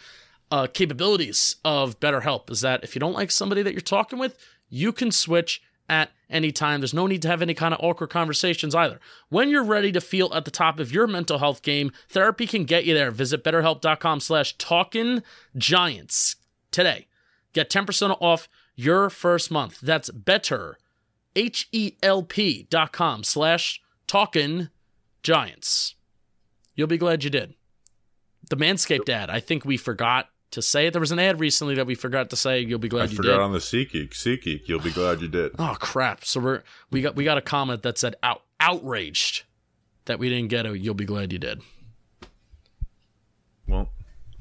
Speaker 3: uh, capabilities of BetterHelp is that if you don't like somebody that you're talking with, you can switch at any time. There's no need to have any kind of awkward conversations either. When you're ready to feel at the top of your mental health game, therapy can get you there. Visit betterhelp.com slash talking giants today. Get 10% off your first month. That's better, H-E-L-P dot com slash talking giants. You'll be glad you did. The Manscaped ad, I think we forgot to say it. There was an ad recently that we forgot to say. You'll be glad
Speaker 2: I
Speaker 3: you
Speaker 2: forgot on the SeatGeek. SeatGeek. You'll be glad you did.
Speaker 3: Oh crap! So we're we got we got a comment that said out outraged that we didn't get a. You'll be glad you did.
Speaker 2: Well,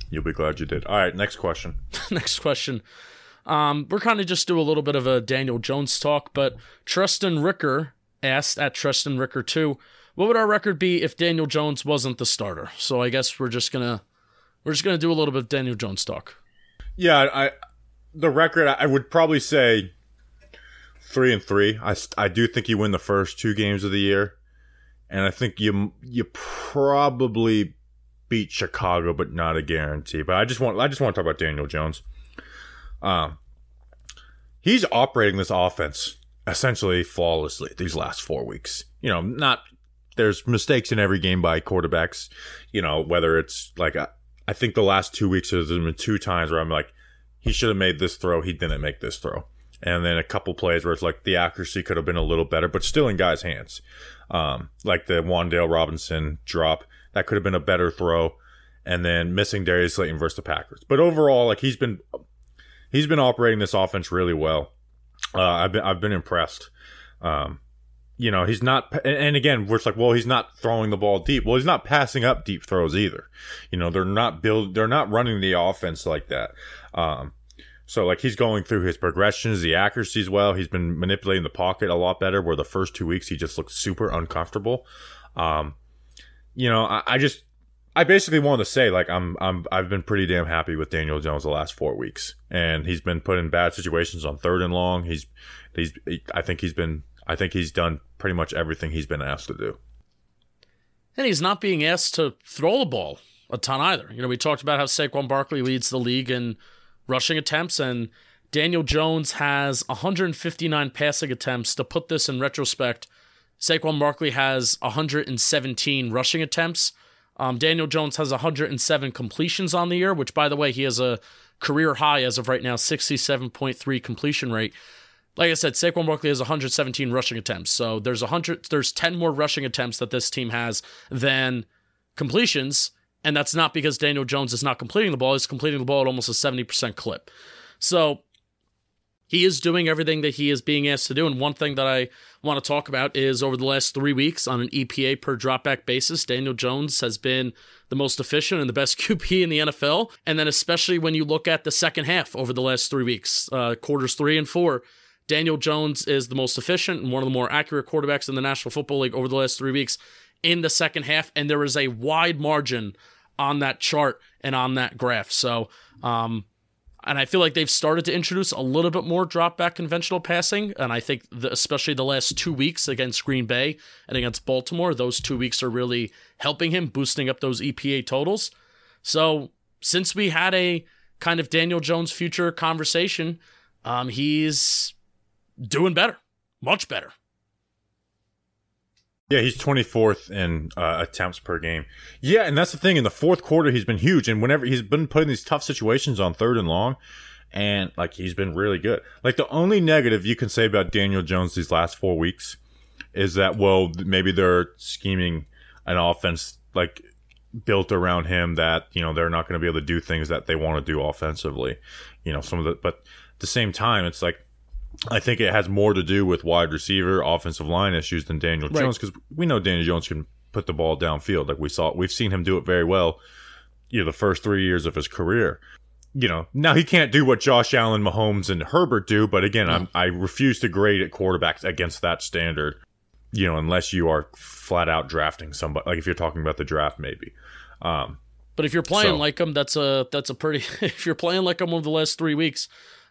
Speaker 2: you'll be glad you did. All right, next question.
Speaker 3: next question. Um, we're kind of just do a little bit of a Daniel Jones talk, but Tristan Ricker asked at Tristan Ricker two, what would our record be if Daniel Jones wasn't the starter? So I guess we're just gonna we're just going to do a little bit of Daniel Jones talk.
Speaker 2: Yeah, I the record I would probably say three and three. I, I do think you win the first two games of the year, and I think you you probably beat Chicago, but not a guarantee. But I just want I just want to talk about Daniel Jones. Um, he's operating this offense essentially flawlessly these last four weeks. You know, not there's mistakes in every game by quarterbacks. You know, whether it's like a I think the last two weeks there's been two times where I'm like, he should have made this throw, he didn't make this throw. and then a couple plays where it's like the accuracy could have been a little better, but still in guys' hands. Um, like the Wan'Dale Robinson drop, that could have been a better throw, and then missing Darius Slayton versus the Packers. But overall, like he's been he's been operating this offense really well. Uh, I've been I've been impressed. Um, you know, he's not, and again, we're like, well, he's not throwing the ball deep. Well, he's not passing up deep throws either. You know, they're not build, they're not running the offense like that. Um, so like he's going through his progressions, the accuracies well. He's been manipulating the pocket a lot better. Where the first two weeks he just looked super uncomfortable. Um, you know, I, I just, I basically wanted to say like I'm, I'm, I've been pretty damn happy with Daniel Jones the last four weeks, and he's been put in bad situations on third and long. He's, he's, I think he's been I think he's done pretty much everything he's been asked to do.
Speaker 3: And he's not being asked to throw the ball a ton either. You know, we talked about how Saquon Barkley leads the league in rushing attempts, and Daniel Jones has 159 passing attempts. To put this in retrospect, Saquon Barkley has 117 rushing attempts. Um, Daniel Jones has 107 completions on the year, which, by the way, he has a career high as of right now, 67.3 completion rate like I said, Saquon Barkley has 117 rushing attempts. So there's 100 there's 10 more rushing attempts that this team has than completions, and that's not because Daniel Jones is not completing the ball, he's completing the ball at almost a 70% clip. So he is doing everything that he is being asked to do. And one thing that I want to talk about is over the last three weeks on an EPA per dropback basis, Daniel Jones has been the most efficient and the best QB in the NFL. And then, especially when you look at the second half over the last three weeks, uh, quarters three and four, Daniel Jones is the most efficient and one of the more accurate quarterbacks in the National Football League over the last three weeks in the second half. And there is a wide margin on that chart and on that graph. So, um, and I feel like they've started to introduce a little bit more drop back conventional passing. And I think, the, especially the last two weeks against Green Bay and against Baltimore, those two weeks are really helping him, boosting up those EPA totals. So, since we had a kind of Daniel Jones future conversation, um, he's doing better, much better.
Speaker 2: Yeah, he's 24th in uh, attempts per game. Yeah, and that's the thing. In the fourth quarter, he's been huge. And whenever he's been put in these tough situations on third and long, and like he's been really good. Like the only negative you can say about Daniel Jones these last four weeks is that, well, maybe they're scheming an offense like built around him that, you know, they're not going to be able to do things that they want to do offensively. You know, some of the, but at the same time, it's like, I think it has more to do with wide receiver, offensive line issues than Daniel Jones because we know Daniel Jones can put the ball downfield. Like we saw, we've seen him do it very well. You know, the first three years of his career. You know, now he can't do what Josh Allen, Mahomes, and Herbert do. But again, no. I refuse to grade at quarterbacks against that standard. You know, unless you are flat out drafting somebody. Like if you're talking about the draft, maybe. Um,
Speaker 3: but if you're playing so. like him, that's a that's a pretty. if you're playing like him over the last three weeks,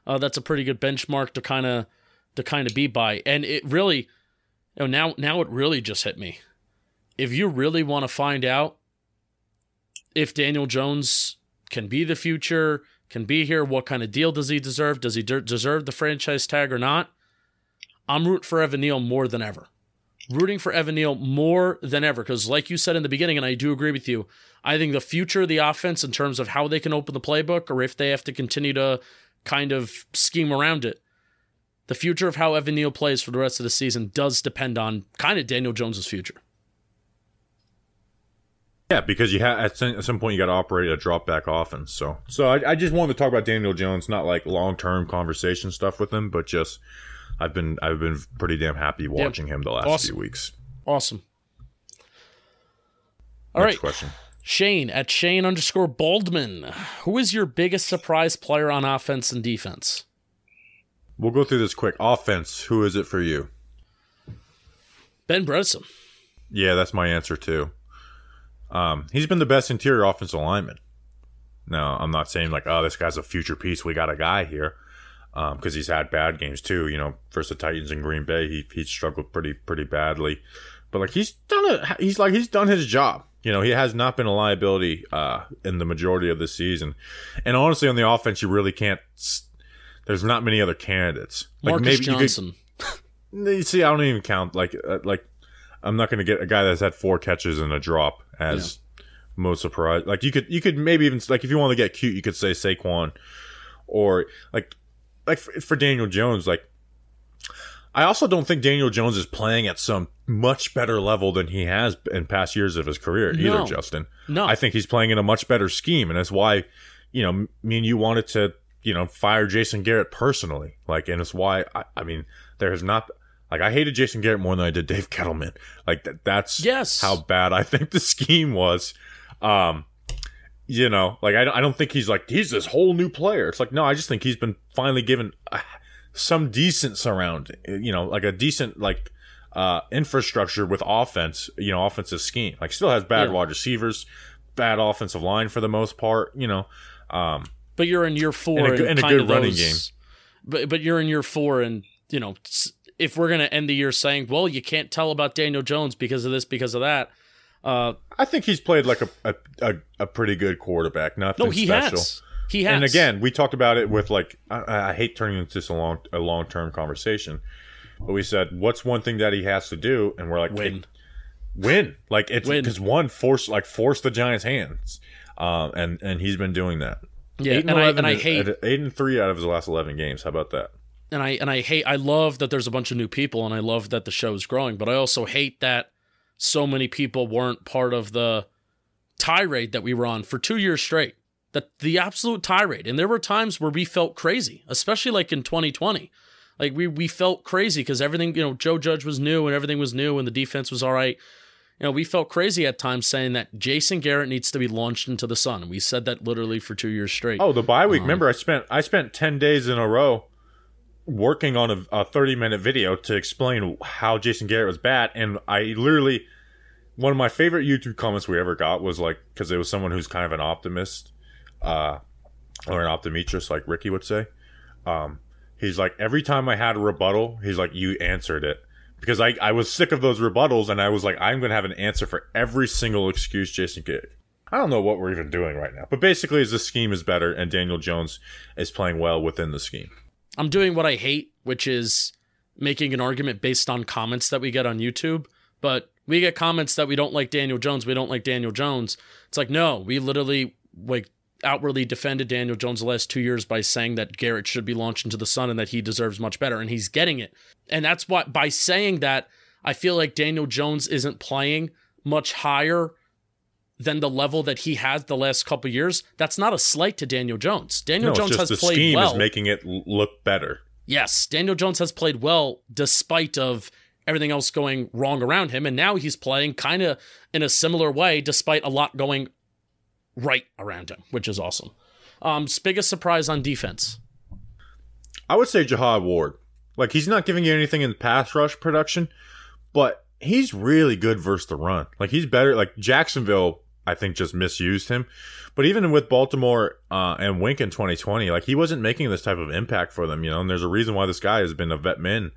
Speaker 3: uh, that's a pretty good benchmark to kind of to kind of be by. And it really, you know, now now it really just hit me. If you really want to find out if Daniel Jones can be the future, can be here, what kind of deal does he deserve? Does he de- deserve the franchise tag or not? I'm rooting for Evan Neal more than ever. Rooting for Evan Neal more than ever because, like you said in the beginning, and I do agree with you, I think the future of the offense in terms of how they can open the playbook or if they have to continue to kind of scheme around it. The future of how Evan Neal plays for the rest of the season does depend on kind of Daniel Jones's future.
Speaker 2: Yeah, because you have at some, point you got to operate a drop back offense. So, so I, I, just wanted to talk about Daniel Jones, not like long term conversation stuff with him, but just I've been I've been pretty damn happy watching him the last
Speaker 3: awesome.
Speaker 2: few weeks.
Speaker 3: Awesome. All Next right. question. Shane at Shane underscore Baldman. Who is your biggest surprise player on offense and defense?
Speaker 2: We'll go through this quick. Offense, who is it for you?
Speaker 3: Ben Bredeson.
Speaker 2: Yeah, that's my answer too. Um, he's been the best interior offensive lineman. Now, I'm not saying like, oh, this guy's a future piece. We got a guy here because um, he's had bad games too. You know, versus the Titans in Green Bay, he he struggled pretty pretty badly. But like he's done it. He's like he's done his job. You know, he has not been a liability uh, in the majority of the season. And honestly, on the offense, you really can't. There's not many other candidates.
Speaker 3: Like Marcus maybe Johnson.
Speaker 2: You, could, you see, I don't even count. Like, uh, like I'm not going to get a guy that's had four catches and a drop as yeah. most surprised. Like you could, you could maybe even like if you want to get cute, you could say Saquon, or like like for, for Daniel Jones, like I also don't think Daniel Jones is playing at some much better level than he has in past years of his career
Speaker 3: No.
Speaker 2: either, Justin.
Speaker 3: No.
Speaker 2: I think he's playing in a much better scheme, and that's why, you know, me and you wanted to, you know, fire Jason Garrett personally. Like, and it's why I, I mean, there has not like I hated Jason Garrett more than I did Dave Gettleman. Like that, that's
Speaker 3: Yes.
Speaker 2: how bad I think the scheme was. Um, you know, like I don't, I don't think he's like he's this whole new player. It's like no, I just think he's been finally given uh, some decent surround, you know, like a decent like uh infrastructure with offense, you know, offensive scheme. Like still has bad
Speaker 3: Yeah.
Speaker 2: wide receivers, bad offensive line for the most part, you know. Um
Speaker 3: But you're in year four
Speaker 2: And a
Speaker 3: and,
Speaker 2: good- and a good running
Speaker 3: those-
Speaker 2: game.
Speaker 3: But but you're in year four, and you know if we're gonna end the year saying, well, you can't tell about Daniel Jones because of this, because of that. Uh,
Speaker 2: I think he's played like a a, a, a pretty good quarterback. Nothing
Speaker 3: no, he
Speaker 2: special.
Speaker 3: has. He has.
Speaker 2: And again, we talked about it with like I, I hate turning into this a long a long term conversation, but we said what's one thing that he has to do, and we're like
Speaker 3: win.
Speaker 2: it- win. Like it's because one force like force the Giants' hands, um, and and he's been doing that.
Speaker 3: Yeah,
Speaker 2: Eight
Speaker 3: and I
Speaker 2: 11
Speaker 3: and I hate
Speaker 2: eight and three out of his last eleven games. How about that?
Speaker 3: and I and I hate I love that there's a bunch of new people and I love that the show is growing, but I also hate that so many people weren't part of the tirade that we were on for 2 years straight. That the absolute tirade. And there were times where we felt crazy, especially like in 2020. Like we we felt crazy cuz everything, you know, Joe Judge was new and everything was new and the defense was all right. You know, we felt crazy at times saying that Jason Garrett needs to be launched into the sun. And we said that literally for 2 years straight.
Speaker 2: Oh, the bye
Speaker 3: Um,
Speaker 2: week. Remember, I spent I spent ten days in a row working on a, a thirty minute video to explain how Jason Garrett was bad, and I literally one of my favorite YouTube comments we ever got was like because it was someone who's kind of an optimist, uh, or an optometrist, like Ricky would say. Um, he's like every time I had a rebuttal, he's like you answered it. Because I, I was sick of those rebuttals and I was like, I'm gonna have an answer for every single excuse Jason Garrett I don't know what we're even doing right now. But basically, the scheme is better, and Daniel Jones is playing well within the scheme.
Speaker 3: I'm doing what I hate, which is making an argument based on comments that we get on YouTube. But we get comments that we don't like Daniel Jones. We don't like Daniel Jones. It's like, no, we literally like outwardly defended Daniel Jones the last two years by saying that Garrett should be launched into the sun and that he deserves much better. And he's getting it. And that's what, by saying that, I feel like Daniel Jones isn't playing much higher than the level that he has the last couple years. That's not a slight to Daniel Jones. Daniel
Speaker 2: no,
Speaker 3: Jones has
Speaker 2: the
Speaker 3: played
Speaker 2: scheme
Speaker 3: well.
Speaker 2: is making it look better.
Speaker 3: Yes, Daniel Jones has played well despite of everything else going wrong around him and now he's playing kind of in a similar way despite a lot going right around him, which is awesome. Um biggest surprise on defense.
Speaker 2: I would say Jihad Ward. Like he's not giving you anything in pass rush production, but he's really good versus the run. Like he's better. Like Jacksonville, I think just misused him. But even with Baltimore uh, and Wink in 2020, like he wasn't making this type of impact for them. You know, and there's a reason why this guy has been a vet min.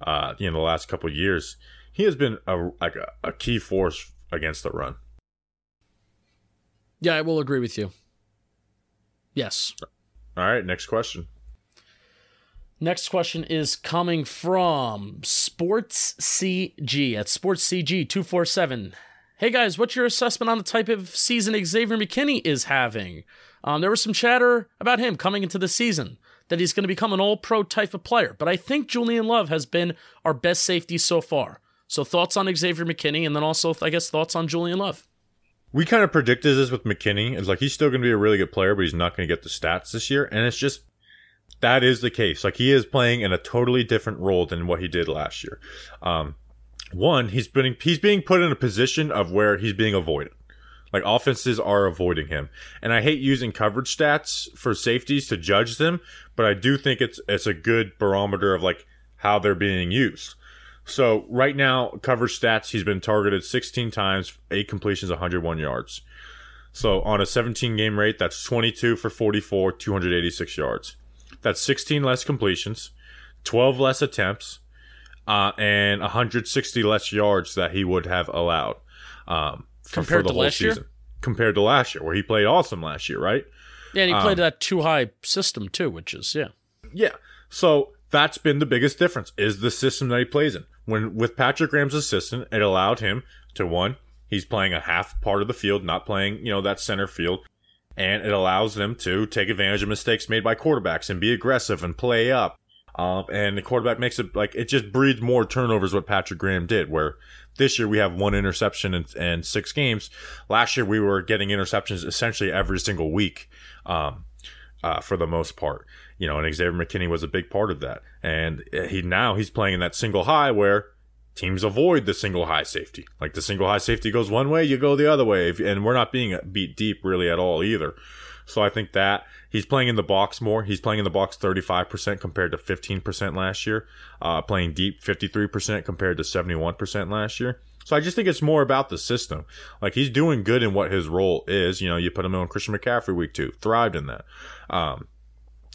Speaker 2: Uh, you know, the last couple years, he has been a like a, a key force against the run.
Speaker 3: Yeah, I will agree with you. Yes.
Speaker 2: All right, next question.
Speaker 3: Next question is coming from Sports CG at Sports CG 247. Hey guys, what's your assessment on the type of season Xavier McKinney is having? Um, there was some chatter about him coming into the season that he's going to become an all pro type of player, but I think Julian Love has been our best safety so far. So, thoughts on Xavier McKinney, and then also, I guess, thoughts on Julian Love.
Speaker 2: We kind of predicted this with McKinney. It's like he's still going to be a really good player, but he's not going to get the stats this year. And it's just that is the case. Like he is playing in a totally different role than what he did last year. Um, one, he's been he's being put in a position of where he's being avoided. Like offenses are avoiding him, and I hate using coverage stats for safeties to judge them, but I do think it's it's a good barometer of like how they're being used. So right now, coverage stats, he's been targeted 16 times, eight completions, 101 yards. So on a 17 game rate, that's 22 for 44, 286 yards. That's 16 less completions, 12 less attempts, uh, and 160 less yards that he would have allowed um, for,
Speaker 3: Compared
Speaker 2: for the
Speaker 3: to
Speaker 2: whole
Speaker 3: last year?
Speaker 2: Compared to last year, where he played awesome last year, right?
Speaker 3: Yeah, and he
Speaker 2: Um,
Speaker 3: played that two high system too, which is, yeah.
Speaker 2: Yeah. So that's been the biggest difference is the system that he plays in. When with Patrick Graham's assistant, it allowed him to one, he's playing a half part of the field, not playing, you know, that center field. and it allows them to take advantage of mistakes made by quarterbacks and be aggressive and play up. Um, and the quarterback makes it like it just breeds more turnovers. What Patrick Graham did, where this year we have one interception in, in six games. Last year we were getting interceptions essentially every single week, um, uh, for the most part. You know, and Xavier McKinney was a big part of that. And he now he's playing in that single high where teams avoid the single high safety. Like the single high safety goes one way, you go the other way, and we're not being beat deep really at all either. So I think that he's playing in the box more. He's playing in the box 35% compared to 15% last year. Uh, playing deep 53% compared to 71% last year. So I just think it's more about the system. Like he's doing good in what his role is. You know, you put him on Christian McCaffrey week two, thrived in that. Um,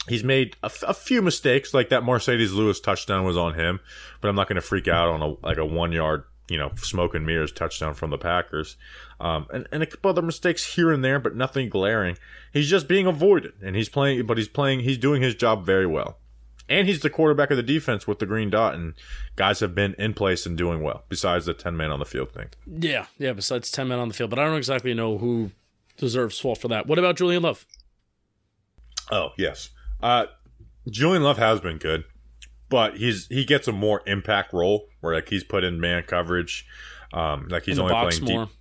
Speaker 2: he's made a, f- a few mistakes, like that Marcedes Lewis touchdown was on him, but I'm not going to freak out on a like a one yard you know, smoke and mirrors touchdown from the Packers. Um, and, and a couple other mistakes here and there, but nothing glaring. He's just being avoided, and he's playing, but he's playing, he's doing his job very well. And he's the quarterback of the defense with the green dot, and guys have been in place and doing well, besides the 10 man on the field thing.
Speaker 3: Yeah, yeah, besides 10 men on the field, but I don't exactly know who deserves fault for that. What about Julian Love?
Speaker 2: Oh, yes. Uh, Julian Love has been good but he's he gets a more impact role where like he's put in man coverage, um, like he's only playing more. deep.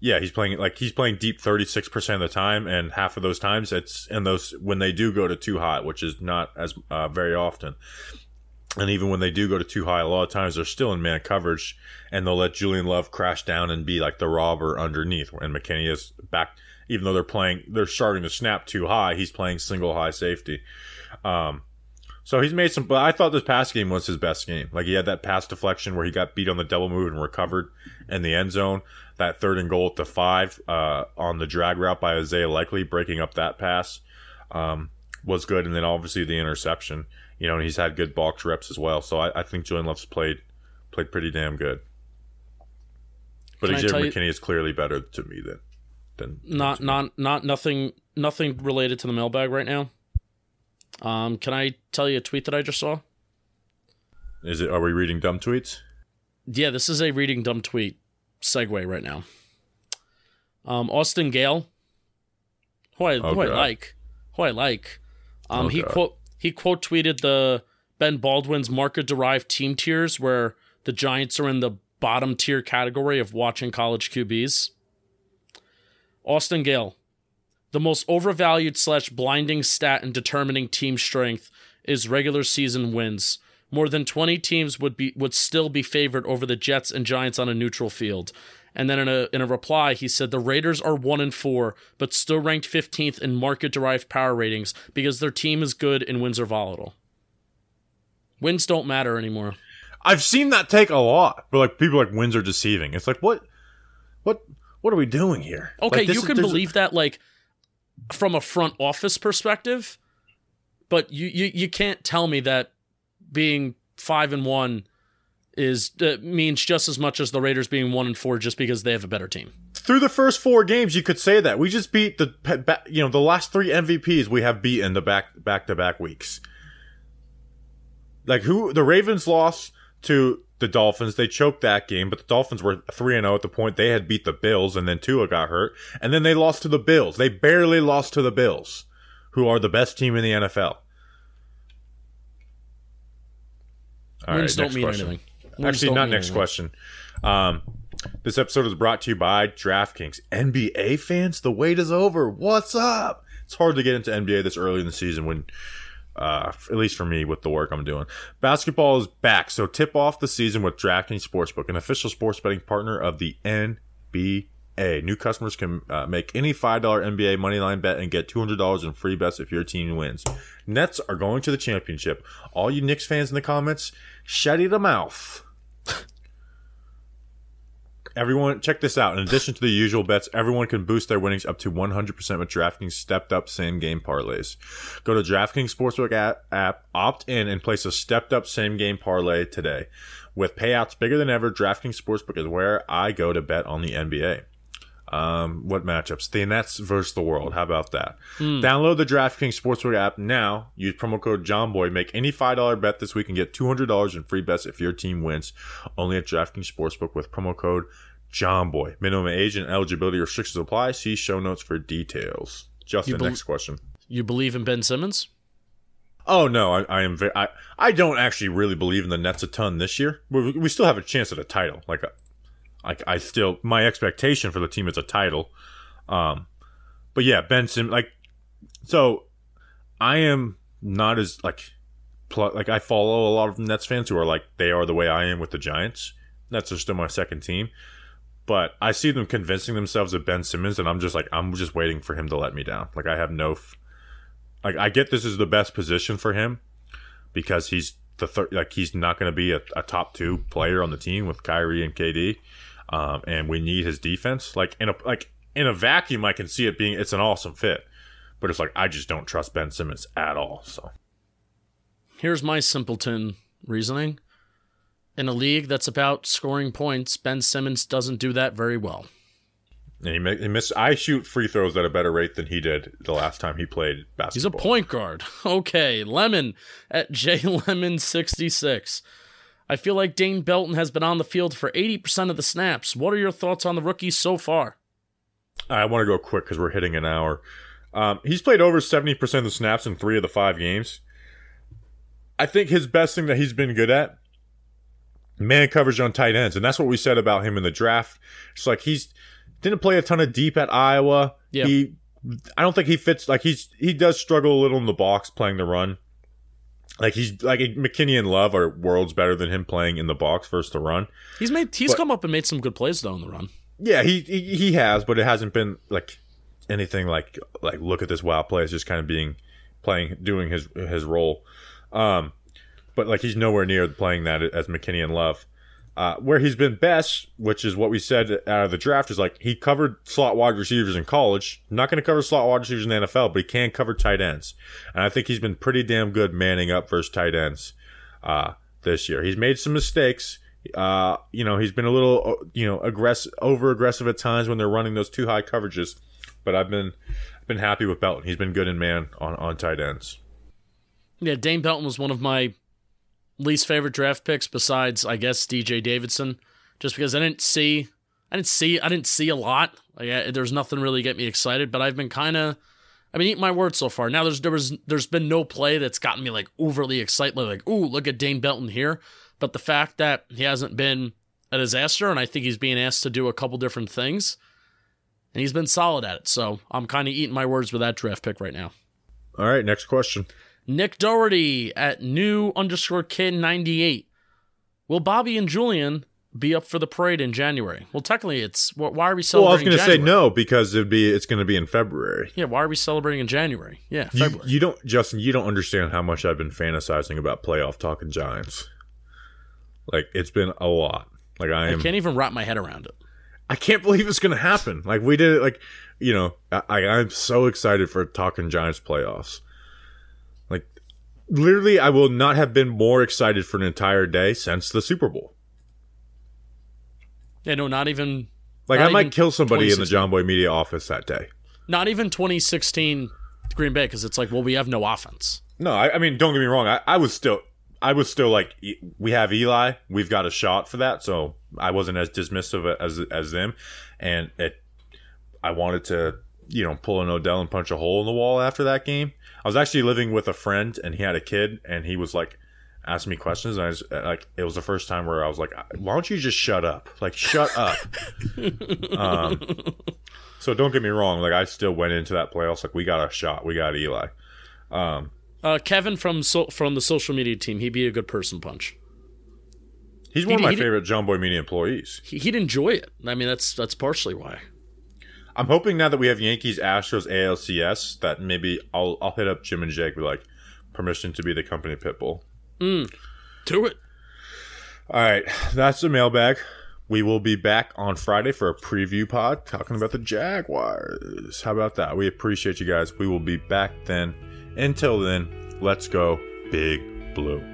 Speaker 2: Yeah, he's playing like he's playing deep thirty six percent of the time, and half of those times it's in those when they do go to two high, which is not as uh, very often. And even when they do go to two high, a lot of times they're still in man coverage, and they'll let Julian Love crash down and be like the robber underneath. And McKinney is back, even though they're playing, they're starting to snap two high. He's playing single high safety. Um, so he's made some, but I thought this pass game was his best game. Like he had that pass deflection where he got beat on the double move and recovered in the end zone. That third and goal at the five uh, on the drag route by Isaiah Likely breaking up that pass um, was good, and then obviously the interception. You know, and he's had good box reps as well. So I, I think Julian Love's played played pretty damn good. But Xavier McKinney is clearly better to me than
Speaker 3: not not not nothing nothing related to the mailbag right now. Um, can I tell you a tweet that I just saw?
Speaker 2: Is it? Are we reading dumb tweets?
Speaker 3: Yeah, this is a reading dumb tweet segue right now. Um, Austin Gayle, who I, oh, who I like, who I like. Um, oh, he God. quote he quote tweeted the Ben Baldwin's market derived team tiers where the Giants are in the bottom tier category of watching college QBs. Austin Gayle, the most overvalued slash blinding stat in determining team strength is regular season wins. More than 20 teams would be would still be favored over the Jets and Giants on a neutral field. And then in a in a reply, he said the Raiders are one and four, but still ranked 15th in market derived power ratings because their team is good and wins are volatile. Wins don't matter anymore.
Speaker 2: I've seen that take a lot, but like people like wins are deceiving. It's like what, what, what are we doing here?
Speaker 3: Okay,
Speaker 2: like,
Speaker 3: you can believe a- that like from a front office perspective, but you, you, you can't tell me that being five and one is uh, means just as much as the Raiders being one and four just because they have a better team.
Speaker 2: Through the first four games, you could say that we just beat the you know the last three MVPs we have beaten the back back to back weeks. Like who the Ravens lost to the Dolphins. They choked that game, but the Dolphins were 3 0 at the point they had beat the Bills, and then Tua got hurt. And then they lost to the Bills. They barely lost to the Bills, who are the best team in the NFL.
Speaker 3: All Wins right, don't mean question. anything.
Speaker 2: Wins Actually, not next anything. question. Um, this episode is brought to you by DraftKings. NBA fans, the wait is over. What's up? It's hard to get into NBA this early in the season when uh, at least for me with the work I'm doing. Basketball is back, so tip off the season with DraftKings Sportsbook, an official sports betting partner of the NBA. New customers can uh, make any $5 NBA moneyline bet and get $200 in free bets if your team wins. Nets are going to the championship. All you Knicks fans in the comments, shut it a mouth. Everyone, check this out. In addition to the usual bets, everyone can boost their winnings up to 100% with DraftKings stepped up same game parlays. Go to DraftKings Sportsbook app, app, opt in, and place a stepped up same game parlay today. With payouts bigger than ever, DraftKings Sportsbook is where I go to bet on the NBA. Um, what matchups? The Nets versus the world. How about that? Mm. Download the DraftKings Sportsbook app now. Use promo code JOHNBOY. Make any $5 bet this week and get $200 in free bets if your team wins. Only at DraftKings Sportsbook with promo code JOHNBOY. Minimum age and eligibility restrictions apply. See show notes for details. Justin,
Speaker 3: bel-
Speaker 2: next question.
Speaker 3: You believe in Ben Simmons?
Speaker 2: Oh no, I, I am. Very, I I don't actually really believe in the Nets a ton this year. We, we still have a chance at a title. Like, uh, like I still my expectation for the team is a title. Um, but yeah, Ben Simmons. Like, so I am not as like pl- like I follow a lot of Nets fans who are like they are the way I am with the Giants. Nets are still my second team. But I see them convincing themselves of Ben Simmons, and I'm just like, I'm just waiting for him to let me down. Like, I have no, f- like, I get this is the best position for him because he's the third, like, he's not going to be a, a top two player on the team with Kyrie and KD, um, and we need his defense. Like, in a like in a vacuum, I can see it being it's an awesome fit, but it's like I just don't trust Ben Simmons at all. So
Speaker 3: Here's my simpleton reasoning. In a league that's about scoring points, Ben Simmons doesn't do that very well.
Speaker 2: and he, he missed. I shoot free throws at a better rate than he did the last time he played basketball.
Speaker 3: He's a point guard. Okay, Lemon at JLemon66. I feel like Dane Belton has been on the field for 80% of the snaps. What are your thoughts on the rookie so far?
Speaker 2: I want to go quick because we're hitting an hour. Um, he's played over 70% of the snaps in three of the five games. I think his best thing that he's been good at, man coverage on tight ends. And that's what we said about him in the draft. It's like he's didn't play a ton of deep at Iowa.
Speaker 3: Yeah.
Speaker 2: He, I don't think he fits, like he's, he does struggle a little in the box playing the run. Like he's, like McKinney and Love are worlds better than him playing in the box versus the run.
Speaker 3: He's made he's
Speaker 2: But-
Speaker 3: come up and made some good plays though in the run.
Speaker 2: Yeah, he, he he has, but it hasn't been like anything like like look at this wow play. It's just kind of being playing doing his his role. Um, but like he's nowhere near playing that as McKinney and Love. Uh, where he's been best, which is what we said out of the draft, is like he covered slot wide receivers in college. Not going to cover slot wide receivers in the NFL, but he can cover tight ends, and I think he's been pretty damn good manning up versus tight ends uh, this year. He's made some mistakes. Uh, you know, he's been a little, uh, you know, aggressive, over aggressive at times when they're running those two high coverages. But I've been, I've been happy with Belton. He's been good in man on on tight ends.
Speaker 3: Yeah, Dane Belton was one of my least favorite draft picks besides I guess DJ Davidson just because I didn't see I didn't see I didn't see a lot. Like there's nothing really get me excited, but I've been kind of I mean, eat my words so far. Now there's there was there's been no play that's gotten me like overly excited like, "Ooh, look at Dane Belton here." But the fact that he hasn't been a disaster and I think he's being asked to do a couple different things and he's been solid at it. So, I'm kind of eating my words with that draft pick right now.
Speaker 2: All right, next question.
Speaker 3: Nick Doherty at new underscore kid 98. Will Bobby and Julian be up for the parade in January? Well, technically, it's why are we celebrating?
Speaker 2: Well, I was going to say no because it'd be it's going to be in February.
Speaker 3: Yeah, why are we celebrating in January? Yeah,
Speaker 2: You,
Speaker 3: February.
Speaker 2: you don't, Justin. You don't understand how much I've been fantasizing about playoff talking Giants. Like it's been a lot. Like I
Speaker 3: I can't even wrap my head around it.
Speaker 2: I can't believe it's going to happen. Like we did it. Like you know, I, I'm so excited for talking Giants playoffs. Literally, I will not have been more excited for an entire day since the Super Bowl.
Speaker 3: Yeah, no, not even,
Speaker 2: Like
Speaker 3: Not
Speaker 2: I might kill somebody in the John Boy Media office that day.
Speaker 3: not even 2016 Green Bay because it's like, well, we have no offense.
Speaker 2: No, I, I mean, don't get me wrong. I, I was still, I was still like, we have Eli, we've got a shot for that. So I wasn't as dismissive as as them, and it, I wanted to, you know, pull an Odell and punch a hole in the wall after that game. I was actually living with a friend, and he had a kid, and he was like, asking me questions, and I was like, it was the first time where I was like, why don't you just shut up? Like, shut up. um, so don't get me wrong. Like, I still went into that playoffs like we got a shot, we got Eli. Um,
Speaker 3: Uh, Kevin from so- from the social media team, he'd be a good person punch.
Speaker 2: He's one of my favorite John Boy Media employees.
Speaker 3: He- he'd enjoy it. I mean, that's that's partially why.
Speaker 2: I'm hoping now that we have Yankees, Astros, ALCS that maybe I'll I'll hit up Jim and Jake with like permission to be the company pitbull. Hmm.
Speaker 3: Do it.
Speaker 2: All right, that's the mailbag. We will be back on Friday for a preview pod talking about the Jaguars. How about that? We appreciate you guys. We will be back then. Until then, let's go Big Blue.